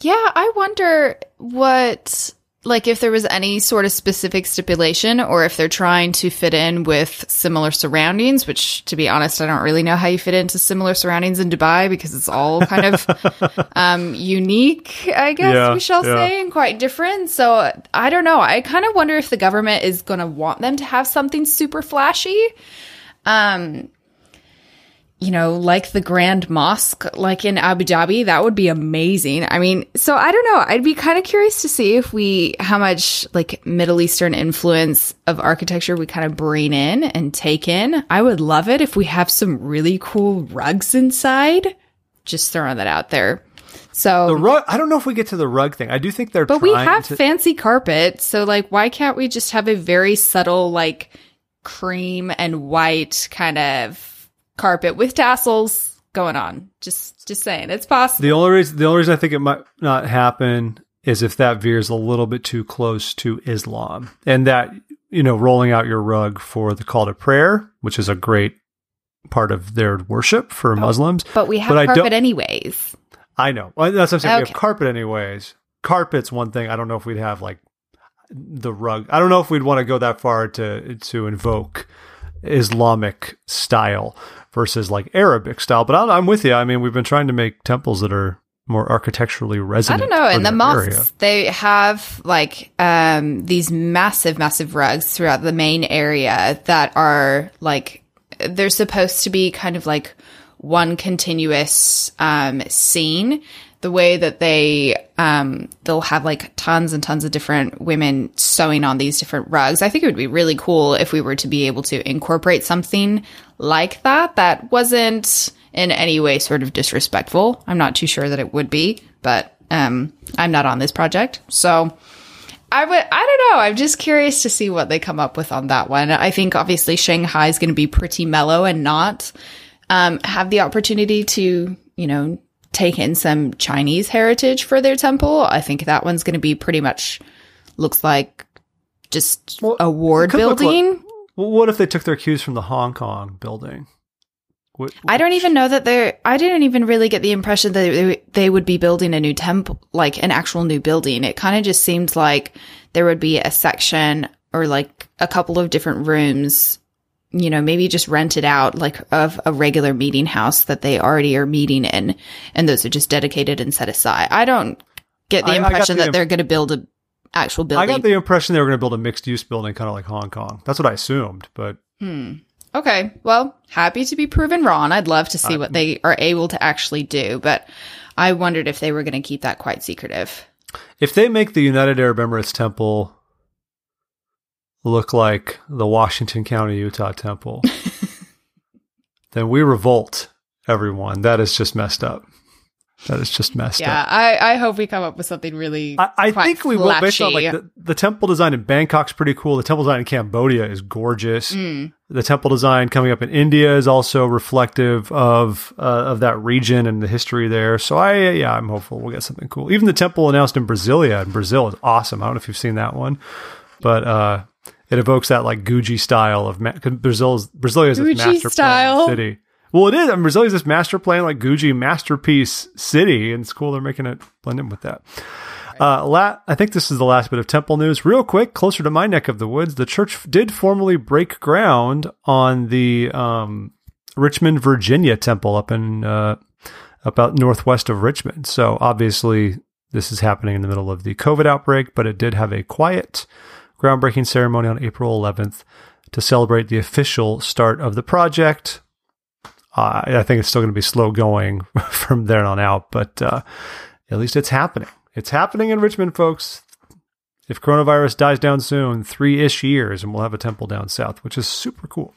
[SPEAKER 4] Yeah, I wonder what like if there was any sort of specific stipulation or if they're trying to fit in with similar surroundings, which to be honest, I don't really know how you fit into similar surroundings in Dubai because it's all kind of um unique, I guess
[SPEAKER 3] Yeah,
[SPEAKER 4] we shall
[SPEAKER 3] yeah.
[SPEAKER 4] say, and quite different. So I don't know. I kind of wonder if the government is going to want them to have something super flashy. Um you know, like the Grand Mosque, like in Abu Dhabi, that would be amazing. I mean, so I don't know. I'd be kind of curious to see if we, how much like Middle Eastern influence of architecture we kind of bring in and take in. I would love it if we have some really cool rugs inside. Just throwing that out there. So,
[SPEAKER 3] The rug. I don't know if we get to the rug thing. I do think they're.
[SPEAKER 4] but we have
[SPEAKER 3] to,
[SPEAKER 4] fancy carpet. So, like, why can't we just have a very subtle, like, cream and white kind of carpet with tassels going on? Just, just saying, it's possible.
[SPEAKER 3] The only reason the only reason I think it might not happen is if that veers a little bit too close to Islam and that you know rolling out your rug for the call to prayer, which is a great part of their worship for Muslims.
[SPEAKER 4] But we have
[SPEAKER 3] But
[SPEAKER 4] carpet anyways.
[SPEAKER 3] I know Well, that's what I'm saying. We have carpet anyways. Carpet's one thing. I don't know if we'd have like the rug. I don't know if we'd want to go that far to to invoke Islamic style versus like Arabic style. But I'm, I'm with you. I mean, we've been trying to make temples that are more architecturally resonant.
[SPEAKER 4] I don't know. In the mosques,
[SPEAKER 3] area.
[SPEAKER 4] they have like um, these massive, massive rugs throughout the main area that are like they're supposed to be kind of like one continuous um, scene. The way that they um, they'll have like tons and tons of different women sewing on these different rugs. I think it would be really cool if we were to be able to incorporate something like that that wasn't in any way sort of disrespectful. I'm not too sure that it would be, but um, I'm not on this project, so I would. I don't know. I'm just curious to see what they come up with on that one. I think obviously Shanghai is going to be pretty mellow and not um, have the opportunity to, you know, take in some Chinese heritage for their temple. I think that one's going to be pretty much looks like just
[SPEAKER 3] Well,
[SPEAKER 4] a ward
[SPEAKER 3] it could look
[SPEAKER 4] building.
[SPEAKER 3] Well, what if they took their cues from the Hong Kong building? What,
[SPEAKER 4] I don't even know that they're. I didn't even really get the impression that they, they would be building a new temple, like an actual new building. It kind of just seemed like there would be a section or like a couple of different rooms you know, maybe just rent it out like of a regular meeting house that they already are meeting in, and those are just dedicated and set aside. I don't get the
[SPEAKER 3] I- I
[SPEAKER 4] impression
[SPEAKER 3] the
[SPEAKER 4] that
[SPEAKER 3] imp-
[SPEAKER 4] they're going to build a actual building.
[SPEAKER 3] I got the impression they were going to build a mixed use building, kind of like Hong Kong. That's what I assumed, but hmm.
[SPEAKER 4] Okay. Well, happy to be proven wrong. I'd love to see what they are able to actually do, but I wondered if they were going to keep that quite secretive.
[SPEAKER 3] if they make the United Arab Emirates Temple look like the Washington County, Utah Temple, then we revolt, everyone. That is just messed up. That is just messed
[SPEAKER 4] Yeah,
[SPEAKER 3] up.
[SPEAKER 4] I, I hope we come up with something really.
[SPEAKER 3] I, I think we will based on like the, the temple design in Bangkok's pretty cool. The temple design in Cambodia is gorgeous.
[SPEAKER 4] Mm.
[SPEAKER 3] The temple design coming up in India is also reflective of uh, of that region and the history there. So I yeah, I'm hopeful we'll get something cool. Even the temple announced in Brasilia in Brazil is awesome. I don't know if you've seen that one, but uh, it evokes that like Gucci style of ma- Brazil's Brasilia is this master
[SPEAKER 4] style?
[SPEAKER 3] city. Well, it is. I mean, Brasilia is this master plan like Gucci masterpiece city, and it's cool they're making it blend in with that. Uh, la- I think this is the last bit of temple news. Real quick, closer to my neck of the woods, the church did formally break ground on the um, Richmond, Virginia temple up in uh, about northwest of Richmond. So obviously, this is happening in the middle of the COVID outbreak, but it did have a quiet groundbreaking ceremony on April 11th to celebrate the official start of the project. Uh, I think it's still going to be slow going from there on out, but uh, at least it's happening. It's happening in Richmond, folks. If coronavirus dies down soon, three ish years, and we'll have a temple down south, which is super cool.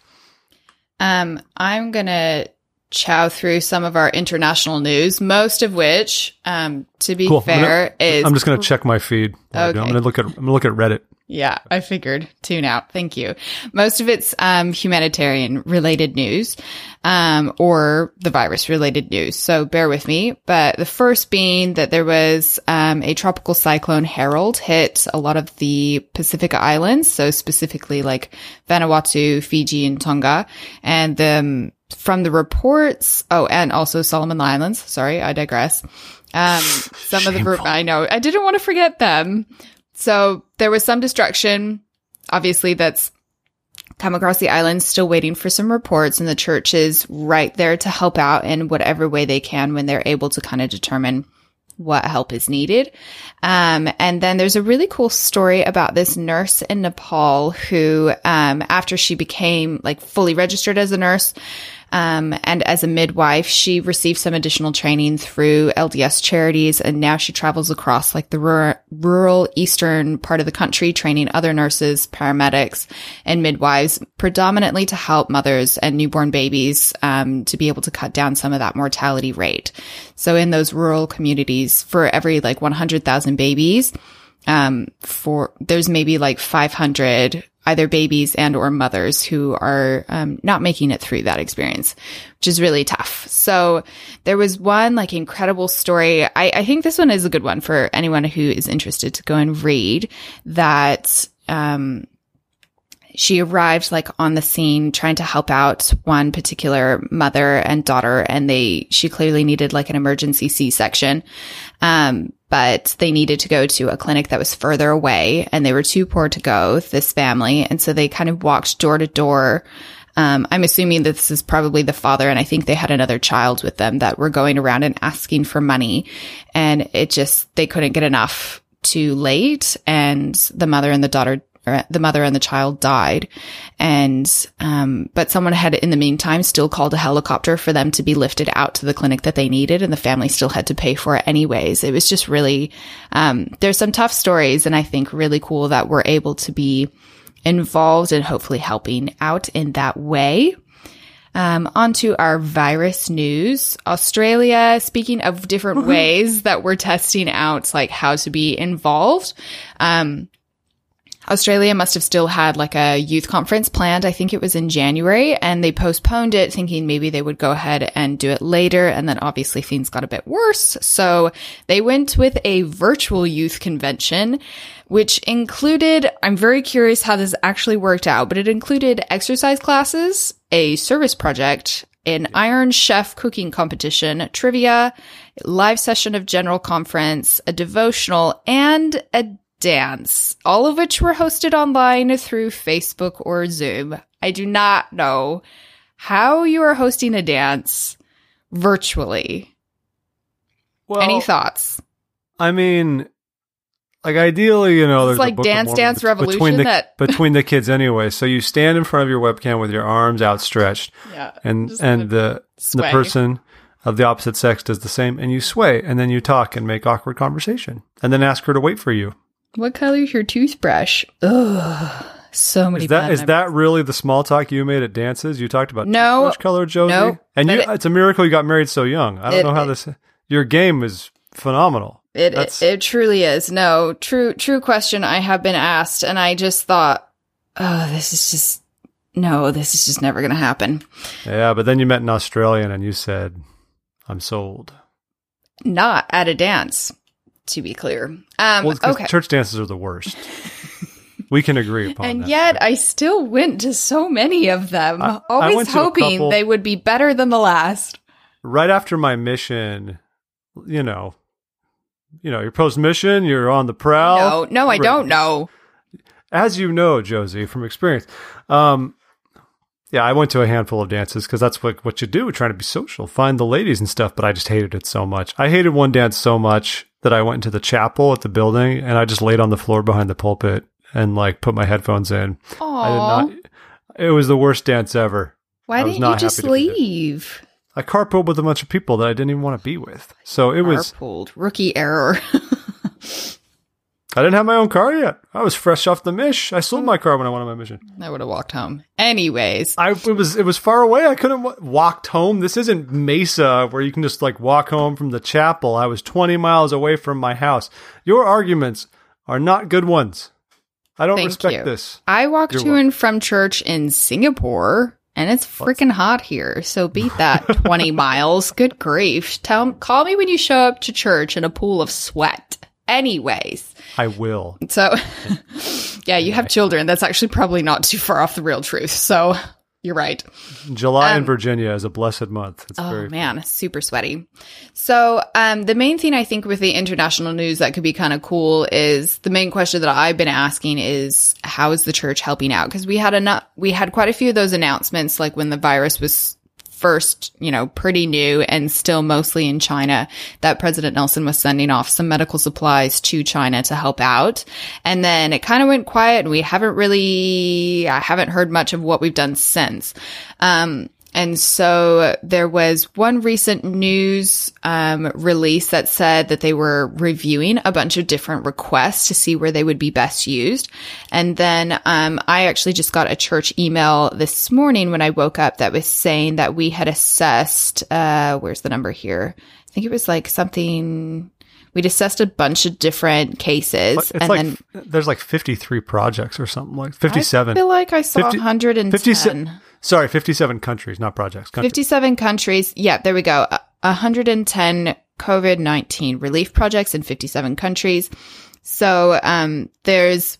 [SPEAKER 4] Um, I'm gonna chow through some of our international news, most of which, um, to be
[SPEAKER 3] Cool. I'm
[SPEAKER 4] fair,
[SPEAKER 3] gonna-
[SPEAKER 4] is
[SPEAKER 3] I'm just going to check my feed. do. I'm
[SPEAKER 4] Okay.
[SPEAKER 3] going to look at. I'm going to look at Reddit.
[SPEAKER 4] Yeah, I figured. Tune out. Thank you. Most of it's um, humanitarian related news um, or the virus related news. So bear with me. But the first being that there was um, a tropical cyclone Harold hit a lot of the Pacific islands. So specifically like Vanuatu, Fiji, and Tonga. And um, from the reports, oh, and also Solomon Islands. Sorry, I digress. Um, some of the, I know, I didn't want to forget them. So there was some destruction, obviously, that's come across the island, still waiting for some reports, and the church is right there to help out in whatever way they can when they're able to kind of determine what help is needed. Um, and then there's a really cool story about this nurse in Nepal who, um, after she became like fully registered as a nurse, um, and as a midwife, she received some additional training through LDS charities, and now she travels across like the rural, rural eastern part of the country, training other nurses, paramedics, and midwives, predominantly to help mothers and newborn babies um, to be able to cut down some of that mortality rate. So in those rural communities, for every like 100,000 babies, um, for there's maybe like 500 either babies and or mothers who are um, not making it through that experience which is really tough. So there was one like incredible story. I, I think this one is a good one for anyone who is interested to go and read that um, she arrived like on the scene trying to help out one particular mother and daughter and they she clearly needed like an emergency c-section. Um but they needed to go to a clinic that was further away and they were too poor to go this family. And so they kind of walked door to door. Um, I'm assuming that this is probably the father, and I think they had another child with them that were going around and asking for money, and it just they couldn't get enough too late, and the mother and the daughter the mother and the child died. And, um, but someone had in the meantime still called a helicopter for them to be lifted out to the clinic that they needed. And the family still had to pay for it anyways. It was just really, um, there's some tough stories and I think really cool that we're able to be involved and hopefully helping out in that way. Um, on to our virus news. Australia, speaking of different ways that we're testing out, like how to be involved. Um, Australia must have still had like a youth conference planned. I think it was in January and they postponed it thinking maybe they would go ahead and do it later. And then obviously things got a bit worse. So they went with a virtual youth convention, which included, I'm very curious how this actually worked out, but it included exercise classes, a service project, an Iron Chef cooking competition, trivia, live session of general conference, a devotional, and a dance, all of which were hosted online through Facebook or Zoom. I do not know how you are hosting a dance virtually.
[SPEAKER 3] Well,
[SPEAKER 4] Any thoughts?
[SPEAKER 3] I mean, like ideally, you know,
[SPEAKER 4] It's
[SPEAKER 3] there's
[SPEAKER 4] like Dance Dance
[SPEAKER 3] bet- between
[SPEAKER 4] Revolution
[SPEAKER 3] the
[SPEAKER 4] that-
[SPEAKER 3] between the kids anyway. So you stand in front of your webcam with your arms outstretched,
[SPEAKER 4] Yeah.
[SPEAKER 3] and and the
[SPEAKER 4] sway.
[SPEAKER 3] the person of the opposite sex does the same, and you sway, and then you talk and make awkward conversation, and then ask her to wait for you.
[SPEAKER 4] What color is your toothbrush? Ugh. So many
[SPEAKER 3] Is that is
[SPEAKER 4] memories.
[SPEAKER 3] that really the small talk you made at dances? You talked about
[SPEAKER 4] No.
[SPEAKER 3] toothbrush color, Josie,
[SPEAKER 4] No,
[SPEAKER 3] and you,
[SPEAKER 4] it-
[SPEAKER 3] it's a miracle you got married so young. I don't
[SPEAKER 4] It-
[SPEAKER 3] know how this. Your game is phenomenal.
[SPEAKER 4] It, it it truly is. No, true true question I have been asked and I just thought, oh, this is just no, this is just never going to happen.
[SPEAKER 3] Yeah, but then you met an Australian, and you said, "I'm sold."
[SPEAKER 4] Not at a dance, to be clear. Um
[SPEAKER 3] Well,
[SPEAKER 4] okay.
[SPEAKER 3] church dances are the worst. we can agree upon
[SPEAKER 4] And
[SPEAKER 3] that.
[SPEAKER 4] yet I still went to so many of them,
[SPEAKER 3] I- I
[SPEAKER 4] always
[SPEAKER 3] a
[SPEAKER 4] hoping
[SPEAKER 3] couple-
[SPEAKER 4] they would be better than the last.
[SPEAKER 3] right after my mission, you know, you know, your post mission, you're on the prowl.
[SPEAKER 4] no, no, I don't know.
[SPEAKER 3] As you know, Josie, from experience. Um, yeah, I went to a handful of dances because that's what what you do, trying to be social, find the ladies and stuff. But I just hated it so much. I hated one dance so much that I went into the chapel at the building and I just laid on the floor behind the pulpit and like put my headphones in. I did not. It was the worst dance ever.
[SPEAKER 4] why didn't you just
[SPEAKER 3] happy to be there.
[SPEAKER 4] leave?
[SPEAKER 3] I carpooled with a bunch of people that I didn't even want to be with. So it was.
[SPEAKER 4] Carpooled. Rookie error.
[SPEAKER 3] I didn't have my own car yet. I was fresh off the mish. I sold hmm. my car when I went on my mission.
[SPEAKER 4] I would have walked home. Anyways,
[SPEAKER 3] I it was it was far away. I couldn't w- walked home. This isn't Mesa where you can just like walk home from the chapel. I was 20 miles away from my house. Your arguments are not good ones. I don't
[SPEAKER 4] Thank
[SPEAKER 3] respect
[SPEAKER 4] you.
[SPEAKER 3] this.
[SPEAKER 4] I walk
[SPEAKER 3] You're
[SPEAKER 4] to and from church in Singapore and it's freaking hot here. So beat that 20 miles. Good grief. Tell call me when you show up to church in a pool of sweat. Anyways,
[SPEAKER 3] I will.
[SPEAKER 4] so yeah, you have children. That's actually probably not too far off the real truth. So you're right.
[SPEAKER 3] July in
[SPEAKER 4] Um,
[SPEAKER 3] Virginia is a blessed month. It's
[SPEAKER 4] Oh man, super sweaty. So, um, the main thing I think with the international news that could be kind of cool is the main question that I've been asking is how is the church helping out? Because we had enough, we had quite a few of those announcements, like when the virus was first, you know, pretty new and still mostly in China, that President Nelson was sending off some medical supplies to China to help out. And then it kind of went quiet and we haven't really, I haven't heard much of what we've done since. Um, and so there was one recent news um, release that said that they were reviewing a bunch of different requests to see where they would be best used. And then um, I actually just got a church email this morning when I woke up that was saying that we had assessed, uh, where's the number here? I think it was like something. We'd assessed a bunch of different cases,
[SPEAKER 3] It's
[SPEAKER 4] and
[SPEAKER 3] like
[SPEAKER 4] then
[SPEAKER 3] there's like 53 projects or something like 57.
[SPEAKER 4] I feel like I saw
[SPEAKER 3] 50
[SPEAKER 4] 110.
[SPEAKER 3] 57 sorry, 57 countries, not projects. Countries.
[SPEAKER 4] 57 countries. Yeah, there we go. Uh, 110 COVID 19 relief projects in 57 countries. So, um, there's,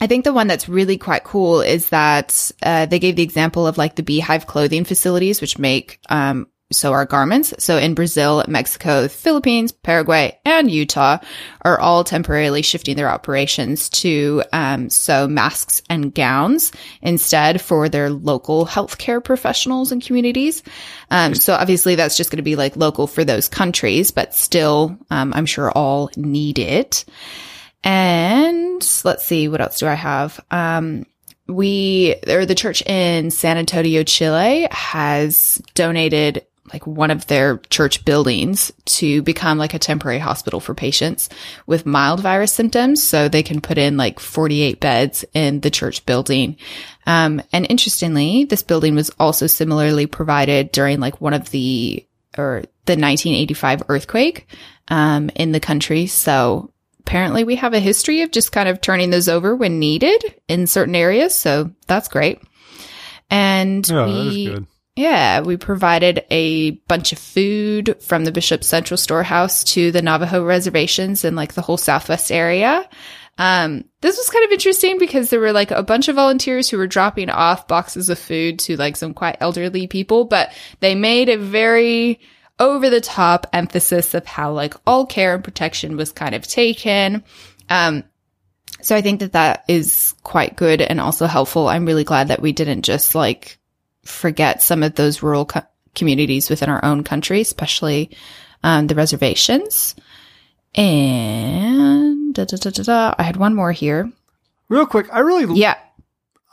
[SPEAKER 4] I think the one that's really quite cool is that, uh, they gave the example of like the beehive clothing facilities, which make, um, so our garments. So in Brazil, Mexico, the Philippines, Paraguay, and Utah are all temporarily shifting their operations to um, sew masks and gowns instead for their local healthcare professionals and communities. Um, so obviously that's just going to be like local for those countries, but still, um, I'm sure all need it. And let's see, what else do I have? Um, we or the church in San Antonio, Chile has donated like one of their church buildings to become like a temporary hospital for patients with mild virus symptoms. So they can put in like 48 beds in the church building. Um, and interestingly, this building was also similarly provided during like one of the or the 1985 earthquake um, in the country. So apparently we have a history of just kind of turning those over when needed in certain areas. So that's great. And
[SPEAKER 3] Yeah,
[SPEAKER 4] we,
[SPEAKER 3] good.
[SPEAKER 4] Yeah, we provided a bunch of food from the Bishop Central Storehouse to the Navajo reservations and like the whole Southwest area. Um, this was kind of interesting because there were like a bunch of volunteers who were dropping off boxes of food to like some quite elderly people, but they made a very over the top emphasis of how like all care and protection was kind of taken. Um, So I think that that is quite good and also helpful. I'm really glad that we didn't just like forget some of those rural co- communities within our own country, especially um, the reservations. And da, da, da. I had one more here.
[SPEAKER 3] Real quick, I really
[SPEAKER 4] Yeah.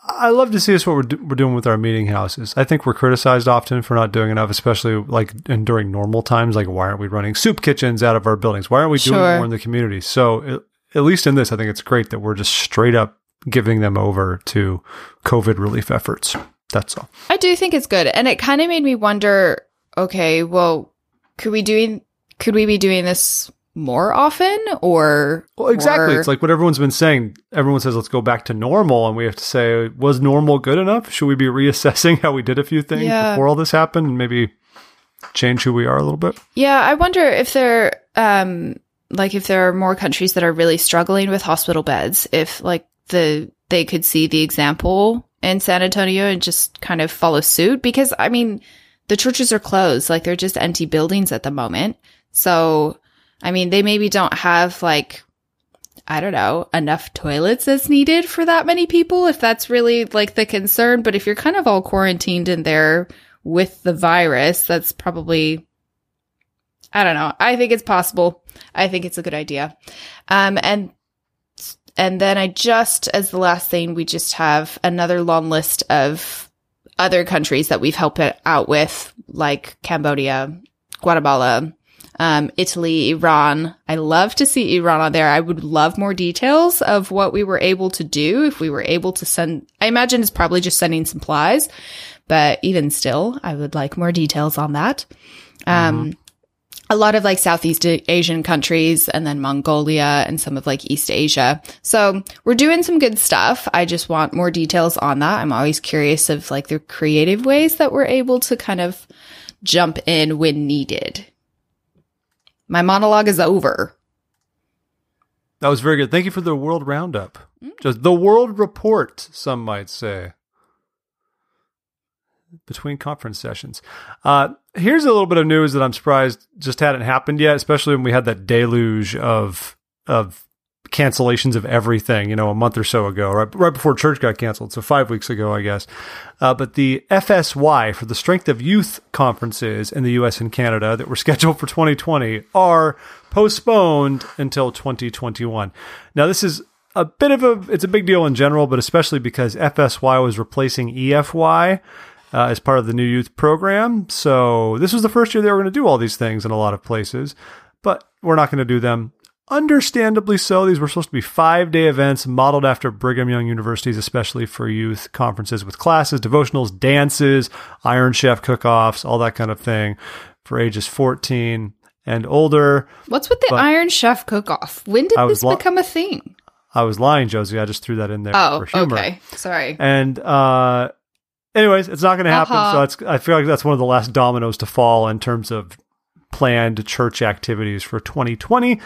[SPEAKER 3] I love to see us what we're, do- we're doing with our meeting houses. I think we're criticized often for not doing enough, especially like in, during normal times. Like, why aren't we running soup kitchens out of our buildings? Why aren't we doing
[SPEAKER 4] Sure.
[SPEAKER 3] more in the community? So, it, at least in this, I think it's great that we're just straight up giving them over to COVID relief efforts. That's all.
[SPEAKER 4] I do think it's good. And it kind of made me wonder, okay, well, could we doing could we be doing this more often or
[SPEAKER 3] Well, exactly.
[SPEAKER 4] or-
[SPEAKER 3] It's like what everyone's been saying. Everyone says, let's go back to normal. And we have to say, was normal good enough? Should we be reassessing how we did a few things
[SPEAKER 4] Yeah.
[SPEAKER 3] before all this happened and maybe change who we are a little bit?
[SPEAKER 4] Yeah, I wonder if there um like if there are more countries that are really struggling with hospital beds, if like the they could see the example in San Antonio and just kind of follow suit because I mean, the churches are closed, like they're just empty buildings at the moment. So, I mean, they maybe don't have like I don't know, enough toilets as needed for that many people if that's really like the concern, but if you're kind of all quarantined in there with the virus, that's probably I don't know. I think it's possible. I think it's a good idea. Um, and and then I just, as the last thing, we just have another long list of other countries that we've helped out with, like Cambodia, Guatemala, um, Italy, Iran. I love to see Iran on there. I would love more details of what we were able to do if we were able to send. I imagine it's probably just sending supplies, but even still, I would like more details on that. Um, a lot of like Southeast Asian countries and then Mongolia and some of like East Asia. So we're doing some good stuff. I just want more details on that. I'm always curious of like the creative ways that we're able to kind of jump in when needed. My monologue is over.
[SPEAKER 3] That was very good. Thank you for the world roundup. Just the world report, some might say. Between conference sessions. Uh, here's a little bit of news that I'm surprised just hadn't happened yet, especially when we had that deluge of of cancellations of everything, you know, a month or so ago, right, right before church got canceled. So five weeks ago, I guess. Uh, but the FSY for the Strength of Youth conferences in the U.S. and Canada that were scheduled for 2020 are postponed until 2021. Now, this is a bit of a, it's a big deal in general, but especially because FSY was replacing EFY. Uh, as part of the new youth program. So, this was the first year they were going to do all these things in a lot of places, but we're not going to do them Understandably so. These were supposed to be five day events modeled after Brigham Young University's, especially for youth conferences with classes, devotionals, dances, Iron Chef cook offs, all that kind of thing for ages 14 and older.
[SPEAKER 4] What's with the
[SPEAKER 3] But-
[SPEAKER 4] Iron Chef cook off? When did this
[SPEAKER 3] lo-
[SPEAKER 4] become a thing?
[SPEAKER 3] I was lying, Josie. I just threw that in there
[SPEAKER 4] Oh,
[SPEAKER 3] for humor.
[SPEAKER 4] okay. Sorry.
[SPEAKER 3] And uh, anyways, it's not going to happen.
[SPEAKER 4] Uh-huh.
[SPEAKER 3] So it's, I feel like that's one of the last dominoes to fall in terms of planned church activities for 2020.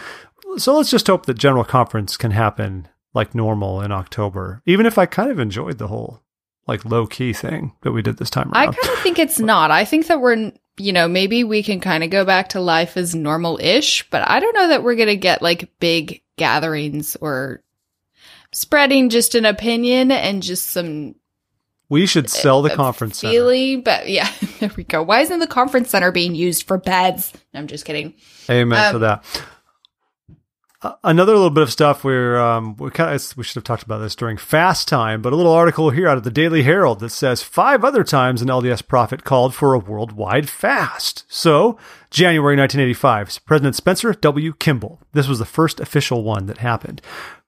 [SPEAKER 3] So let's just hope that general conference can happen like normal in October. Even if I kind of enjoyed the whole like low key thing that we did this time around.
[SPEAKER 4] I kind of think it's not. I think that we're, you know, maybe we can kind of go back to life as normal ish, but I don't know that we're going to get like big gatherings or spreading just an opinion and just some
[SPEAKER 3] we should sell the conference center.
[SPEAKER 4] feely. But yeah, there we go. Why isn't the conference center being used for beds? No, I'm just kidding.
[SPEAKER 3] Amen to
[SPEAKER 4] Um,
[SPEAKER 3] that. Uh, another little bit of stuff where um, we kind of we should have talked about this during fast time, but a little article here out of the Daily Herald that says five other times an LDS prophet called for a worldwide fast. So January 1985, President Spencer W. Kimball. This was the first official one that happened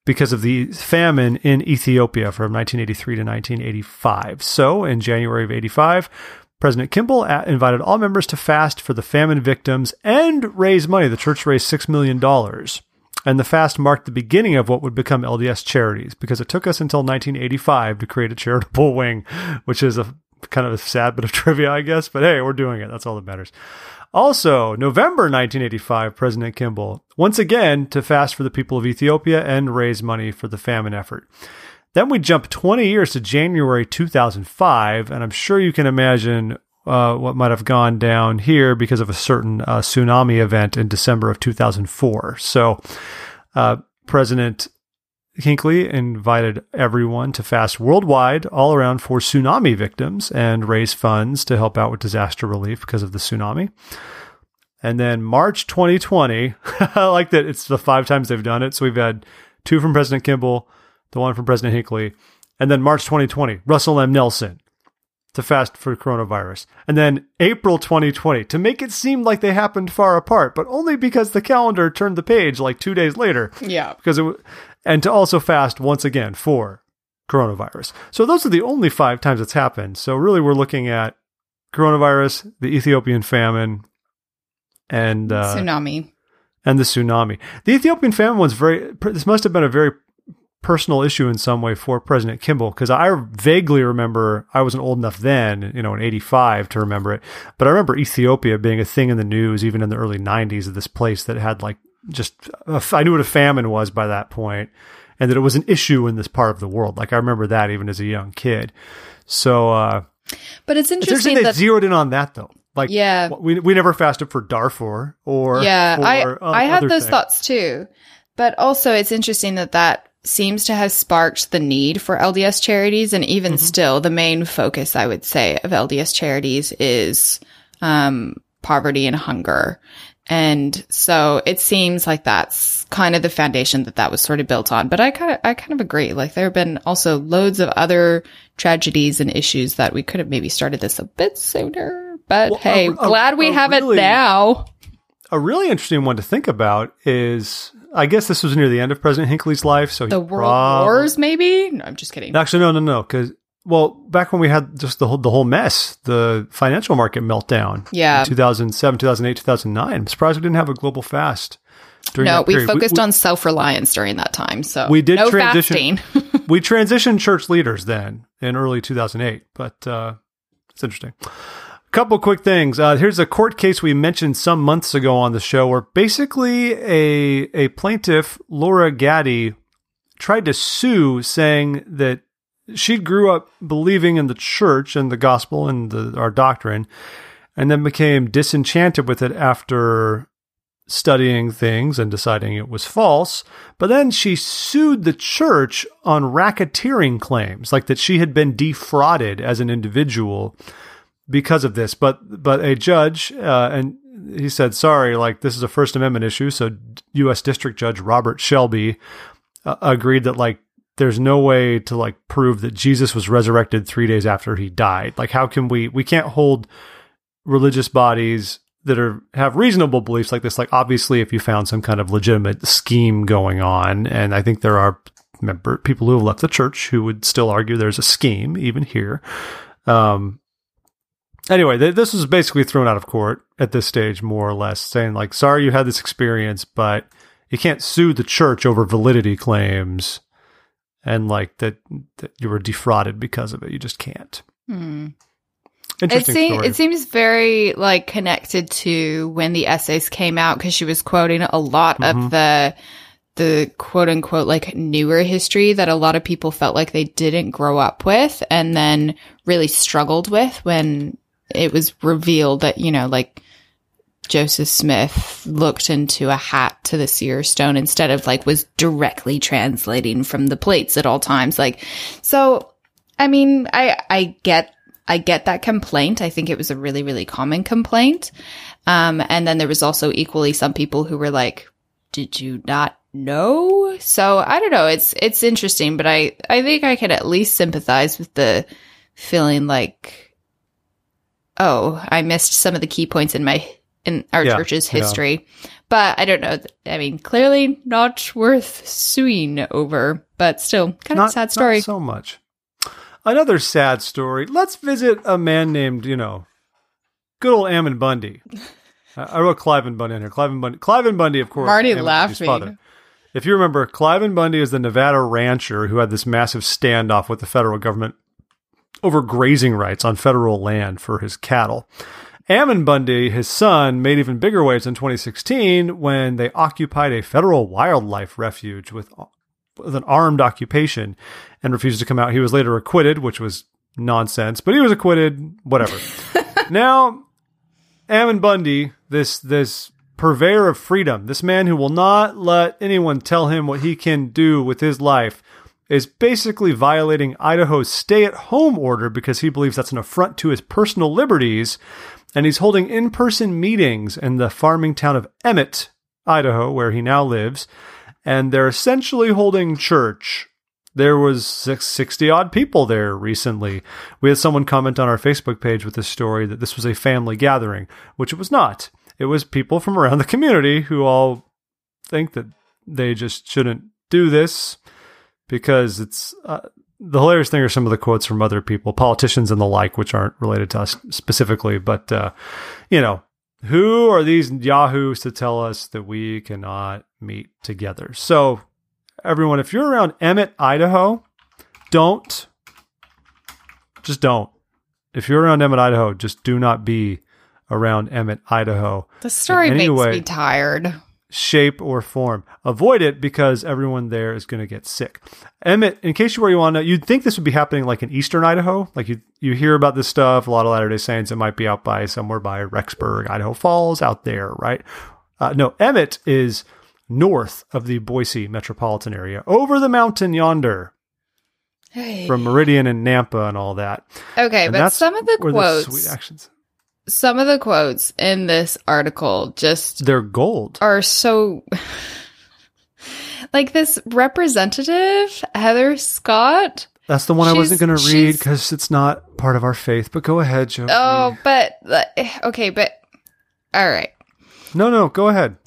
[SPEAKER 3] because of the famine in Ethiopia from 1983 to 1985. So in January of 85. President Kimball a- invited all members to fast for the famine victims and raise money. The church raised $6 million. And the fast marked the beginning of what would become LDS Charities because it took us until 1985 to create a charitable wing, which is a kind of a sad bit of trivia, I guess. But hey, we're doing it. That's all that matters. Also, November 1985, President Kimball, once again, to fast for the people of Ethiopia and raise money for the famine effort. Then we jump 20 years to January 2005, and I'm sure you can imagine uh, what might have gone down here because of a certain uh, tsunami event in December of 2004. So, uh, President Hinckley invited everyone to fast worldwide, all around, for tsunami victims and raise funds to help out with disaster relief because of the tsunami. And then March 2020, I like that it's the five times they've done it. So we've had two from President Kimball, the one from President Hinckley, and then March 2020, Russell M. Nelson to fast for coronavirus. And then April 2020 to make it seem like they happened far apart, but only because the calendar turned the page like two days later.
[SPEAKER 4] Yeah.
[SPEAKER 3] Because it, and to also fast once again for coronavirus. So those are the only five times it's happened. So really, we're looking at coronavirus, the Ethiopian famine, and uh,
[SPEAKER 4] Tsunami.
[SPEAKER 3] and the tsunami. The Ethiopian famine was very. This must have been a very personal issue in some way for President Kimball because I vaguely remember I wasn't old enough then, you know, in '85 to remember it, but I remember Ethiopia being a thing in the news even in the early '90s of this place that had like just I knew what a famine was by that point, and that it was an issue in this part of the world. Like I remember that even as a young kid. So, uh,
[SPEAKER 4] But it's
[SPEAKER 3] it's interesting
[SPEAKER 4] interesting
[SPEAKER 3] they
[SPEAKER 4] that
[SPEAKER 3] zeroed in on that though. Like,
[SPEAKER 4] Yeah.
[SPEAKER 3] we we never fasted for Darfur or
[SPEAKER 4] yeah,
[SPEAKER 3] for
[SPEAKER 4] I
[SPEAKER 3] o-
[SPEAKER 4] I had those
[SPEAKER 3] things.
[SPEAKER 4] thoughts too. But also, it's interesting that that seems to have sparked the need for LDS charities, and even
[SPEAKER 3] Mm-hmm.
[SPEAKER 4] still, the main focus I would say of LDS charities is um, poverty and hunger. And so it seems like that's kind of the foundation that that was sort of built on. But I kind of, I kind of agree. Like there have been also loads of other tragedies and issues that we could have maybe started this a bit sooner. But
[SPEAKER 3] Well,
[SPEAKER 4] hey,
[SPEAKER 3] a- a-
[SPEAKER 4] glad we have
[SPEAKER 3] really-
[SPEAKER 4] it now.
[SPEAKER 3] A really interesting one to think about is I guess this was near the end of President Hinckley's life, so he
[SPEAKER 4] The World
[SPEAKER 3] prob-
[SPEAKER 4] Wars, maybe? No, I'm just kidding.
[SPEAKER 3] Actually, no, no, no, because well, back when we had just the whole the whole mess, the financial market meltdown,
[SPEAKER 4] Yeah.
[SPEAKER 3] in 2007, 2008, 2009. I'm surprised we didn't have a global fast. During
[SPEAKER 4] no,
[SPEAKER 3] that
[SPEAKER 4] we
[SPEAKER 3] period.
[SPEAKER 4] focused
[SPEAKER 3] we,
[SPEAKER 4] on self reliance during that time. So
[SPEAKER 3] We did
[SPEAKER 4] no
[SPEAKER 3] transition-
[SPEAKER 4] fasting.
[SPEAKER 3] we transitioned church leaders then in early 2008, but uh, it's interesting. A couple quick things. Uh, here's a court case we mentioned some months ago on the show where basically a a plaintiff, Laura Gaddy, tried to sue saying that she grew up believing in the church and the gospel and the, our doctrine, and then became disenchanted with it after studying things and deciding it was false. But then she sued the church on racketeering claims, like that she had been defrauded as an individual because of this. But but a judge uh, and he said, "Sorry, like this is a First Amendment issue." So U.S. District Judge Robert Shelby uh, agreed that like there's no way to like prove that Jesus was resurrected three days after he died. Like, how can we? We can't hold religious bodies that are have reasonable beliefs like this. Like, obviously, if you found some kind of legitimate scheme going on, and I think there are member people who have left the church who would still argue there's a scheme even here. Um. Anyway, th- this was basically thrown out of court at this stage, more or less, saying like, "Sorry, you had this experience, but you can't sue the church over validity claims." And like that, that you were defrauded because of it. You just can't.
[SPEAKER 4] Hmm. It,
[SPEAKER 3] Interesting
[SPEAKER 4] seem,
[SPEAKER 3] story.
[SPEAKER 4] it seems very like connected to when the essays came out because she was quoting a lot
[SPEAKER 3] Mhm.
[SPEAKER 4] of the the quote unquote like newer history that a lot of people felt like they didn't grow up with and then really struggled with when it was revealed that you know like Joseph Smith looked into a hat to the seer stone instead of like was directly translating from the plates at all times. Like, so, I mean, I, I get, I get that complaint. I think it was a really, really common complaint. Um, and then there was also equally some people who were like, did you not know? So I don't know. It's, it's interesting, but I, I think I can at least sympathize with the feeling like, oh, I missed some of the key points in my in our
[SPEAKER 3] Yeah,
[SPEAKER 4] church's
[SPEAKER 3] yeah.
[SPEAKER 4] history. But I don't know. I mean, clearly not worth suing over, but still kind of a sad story.
[SPEAKER 3] Not so much. Another sad story. Let's visit a man named, you know, good old Ammon Bundy. I I wrote Cliven Bundy in here. Cliven Bundy. Cliven Bundy, of course. Ammon
[SPEAKER 4] laughing.
[SPEAKER 3] If you remember, Cliven Bundy is the Nevada rancher who had this massive standoff with the federal government over grazing rights on federal land for his cattle. Ammon Bundy, his son, made even bigger waves in 2016 when they occupied a federal wildlife refuge with, with an armed occupation and refused to come out. He was later acquitted, which was nonsense, but he was acquitted, whatever. now, Ammon Bundy, this this purveyor of freedom, this man who will not let anyone tell him what he can do with his life, is basically violating Idaho's stay at home order because he believes that's an affront to his personal liberties. And he's holding in person meetings in the farming town of Emmett, Idaho, where he now lives. And they're essentially holding church. There was 60 odd people there recently. We had someone comment on our Facebook page with this story that this was a family gathering, which it was not. It was people from around the community who all think that they just shouldn't do this because it's uh, the hilarious thing are some of the quotes from other people, politicians and the like, which aren't related to us specifically. But, uh, you know, who are these yahoos to tell us that we cannot meet together? So, everyone, if you're around Emmett, Idaho, don't, just don't. If you're around Emmett, Idaho, just do not be around Emmett, Idaho.
[SPEAKER 4] The story makes
[SPEAKER 3] way.
[SPEAKER 4] me tired.
[SPEAKER 3] Shape, or form. Avoid it because everyone there is going to get sick. Emmett, in case you were you want to, you'd think this would be happening like in eastern Idaho. Like you, you hear about this stuff. A lot of Latter Day Saints. It might be out by somewhere by Rexburg, Idaho Falls, out there, right? Uh, no, Emmett is north of the Boise metropolitan area, over the mountain yonder, from Meridian and Nampa and all that.
[SPEAKER 4] Okay,
[SPEAKER 3] And
[SPEAKER 4] but
[SPEAKER 3] that's
[SPEAKER 4] some of the quotes,
[SPEAKER 3] sweet actions.
[SPEAKER 4] Some of the quotes in this article just
[SPEAKER 3] They're gold.
[SPEAKER 4] are so like this representative Heather Scott.
[SPEAKER 3] That's the one I wasn't going to read because it's not part of our faith. But go ahead, Joe.
[SPEAKER 4] Oh, but eh, okay, but all right.
[SPEAKER 3] No, no, go ahead.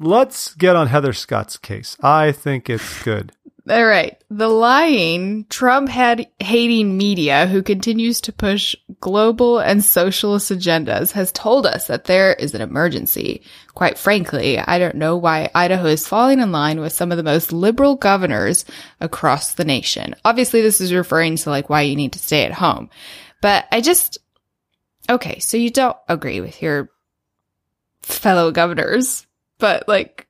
[SPEAKER 3] Let's get on Heather Scott's case. I think it's good.
[SPEAKER 4] All right. The lying, Trump had hating media who continues to push global and socialist agendas has told us that there is an emergency. Quite frankly, I don't know why Idaho is falling in line with some of the most liberal governors across the nation. Obviously, this is referring to like why you need to stay at home. But I just, okay, so you don't agree with your fellow governors, but like,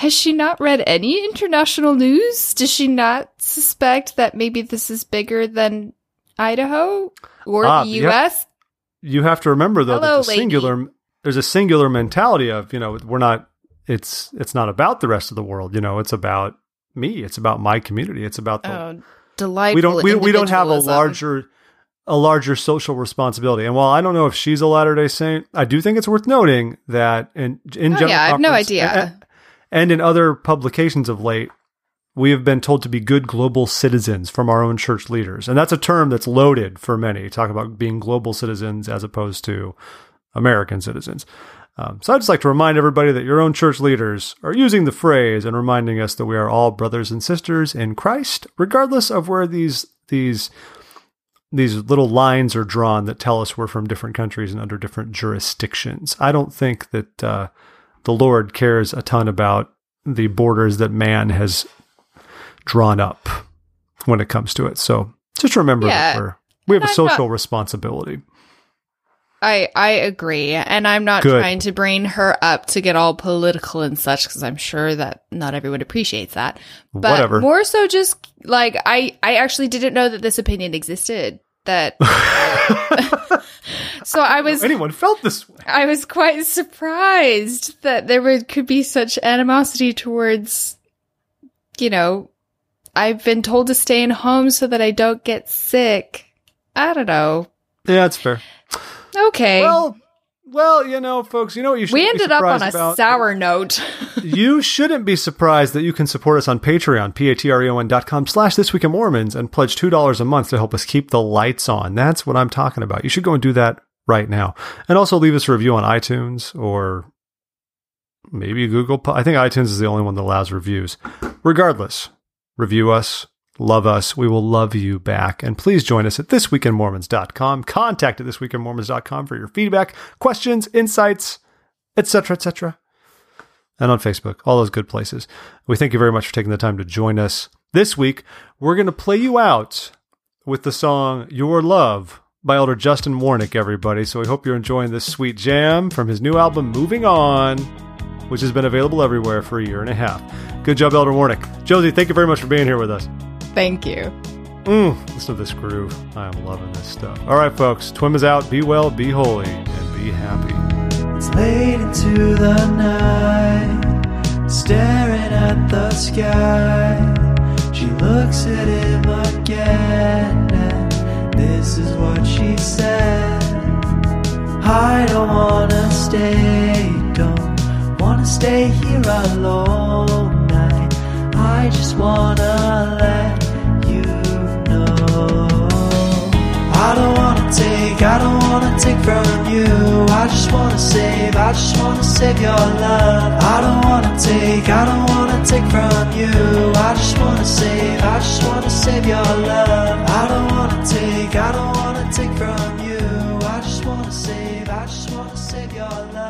[SPEAKER 4] has she not read any international news? Does she not suspect that maybe this is bigger than Idaho or
[SPEAKER 3] Ah,
[SPEAKER 4] the. U.S.?
[SPEAKER 3] You have to remember though
[SPEAKER 4] Hello,
[SPEAKER 3] that the
[SPEAKER 4] lady.
[SPEAKER 3] singular there's a singular mentality of, you know, we're not it's it's not about the rest of the world, you know, it's about me, it's about my community, it's about the
[SPEAKER 4] Oh, delightful.
[SPEAKER 3] we don't we, we don't have a larger a larger social responsibility. And while I don't know if she's a Latter Day Saint, I do think it's worth noting that in in
[SPEAKER 4] Oh,
[SPEAKER 3] general
[SPEAKER 4] yeah, I have no idea.
[SPEAKER 3] And, in other publications of late, we have been told to be good global citizens from our own church leaders, and that's a term that's loaded for many. Talk about being global citizens as opposed to American citizens. Um, so I'd just like to remind everybody that your own church leaders are using the phrase and reminding us that we are all brothers and sisters in Christ, regardless of where these these these little lines are drawn that tell us we're from different countries and under different jurisdictions. I don't think that uh, the Lord cares a ton about the borders that man has drawn up when it comes to it. So just remember
[SPEAKER 4] Yeah.
[SPEAKER 3] that we're, we have a social
[SPEAKER 4] not-
[SPEAKER 3] responsibility.
[SPEAKER 4] I I agree, and I'm not
[SPEAKER 3] Good.
[SPEAKER 4] trying to bring her up to get all political and such because I'm sure that not everyone appreciates that. But
[SPEAKER 3] Whatever.
[SPEAKER 4] more so, just like I I actually didn't know that this opinion existed. That uh, so I was
[SPEAKER 3] Anyone felt this way?
[SPEAKER 4] I was quite surprised that there would, could be such animosity towards, you know, I've been told to stay in home so that I don't get sick. I don't know.
[SPEAKER 3] Yeah, it's fair.
[SPEAKER 4] Okay.
[SPEAKER 3] Well, well, you know, folks, you know what you should
[SPEAKER 4] we ended up on a
[SPEAKER 3] about?
[SPEAKER 4] sour note.
[SPEAKER 3] you shouldn't be surprised that you can support us on Patreon, p-a-t-r-e-o-n dot com slash This Week in Mormons, and pledge $2 a month to help us keep the lights on. That's what I'm talking about. You should go and do that right now. And also leave us a review on iTunes or maybe Google. I think iTunes is the only one that allows reviews. Regardless, review us, love us. We will love you back. And please join us at thisweekinmormons.com. Contact at thisweekinmormons.com for your feedback, questions, insights, etc., etc and on Facebook, all those good places. We thank you very much for taking the time to join us. This week, we're going to play you out with the song Your Love by Elder Justin Warnick, everybody. So we hope you're enjoying this sweet jam from his new album, Moving On, which has been available everywhere for a year and a half. Good job, Elder Warnick. Josie, thank you very much for being here with us.
[SPEAKER 4] Thank you.
[SPEAKER 3] Mm, listen to this groove. I am loving this stuff. All right, folks, Twim is out. Be well, be holy, and be happy.
[SPEAKER 5] It's late into the night, staring at the sky. She looks at him again, and this is what she said. I don't wanna stay, don't wanna stay here alone. I, just wanna let you know. I don't wanna take, I don't wanna take from you. I just wanna save, I just wanna save your love. I don't wanna take, I don't wanna take from you. I just wanna save, I just wanna save your love. I don't wanna take, I don't wanna take from you. I just wanna save, I just wanna save your love.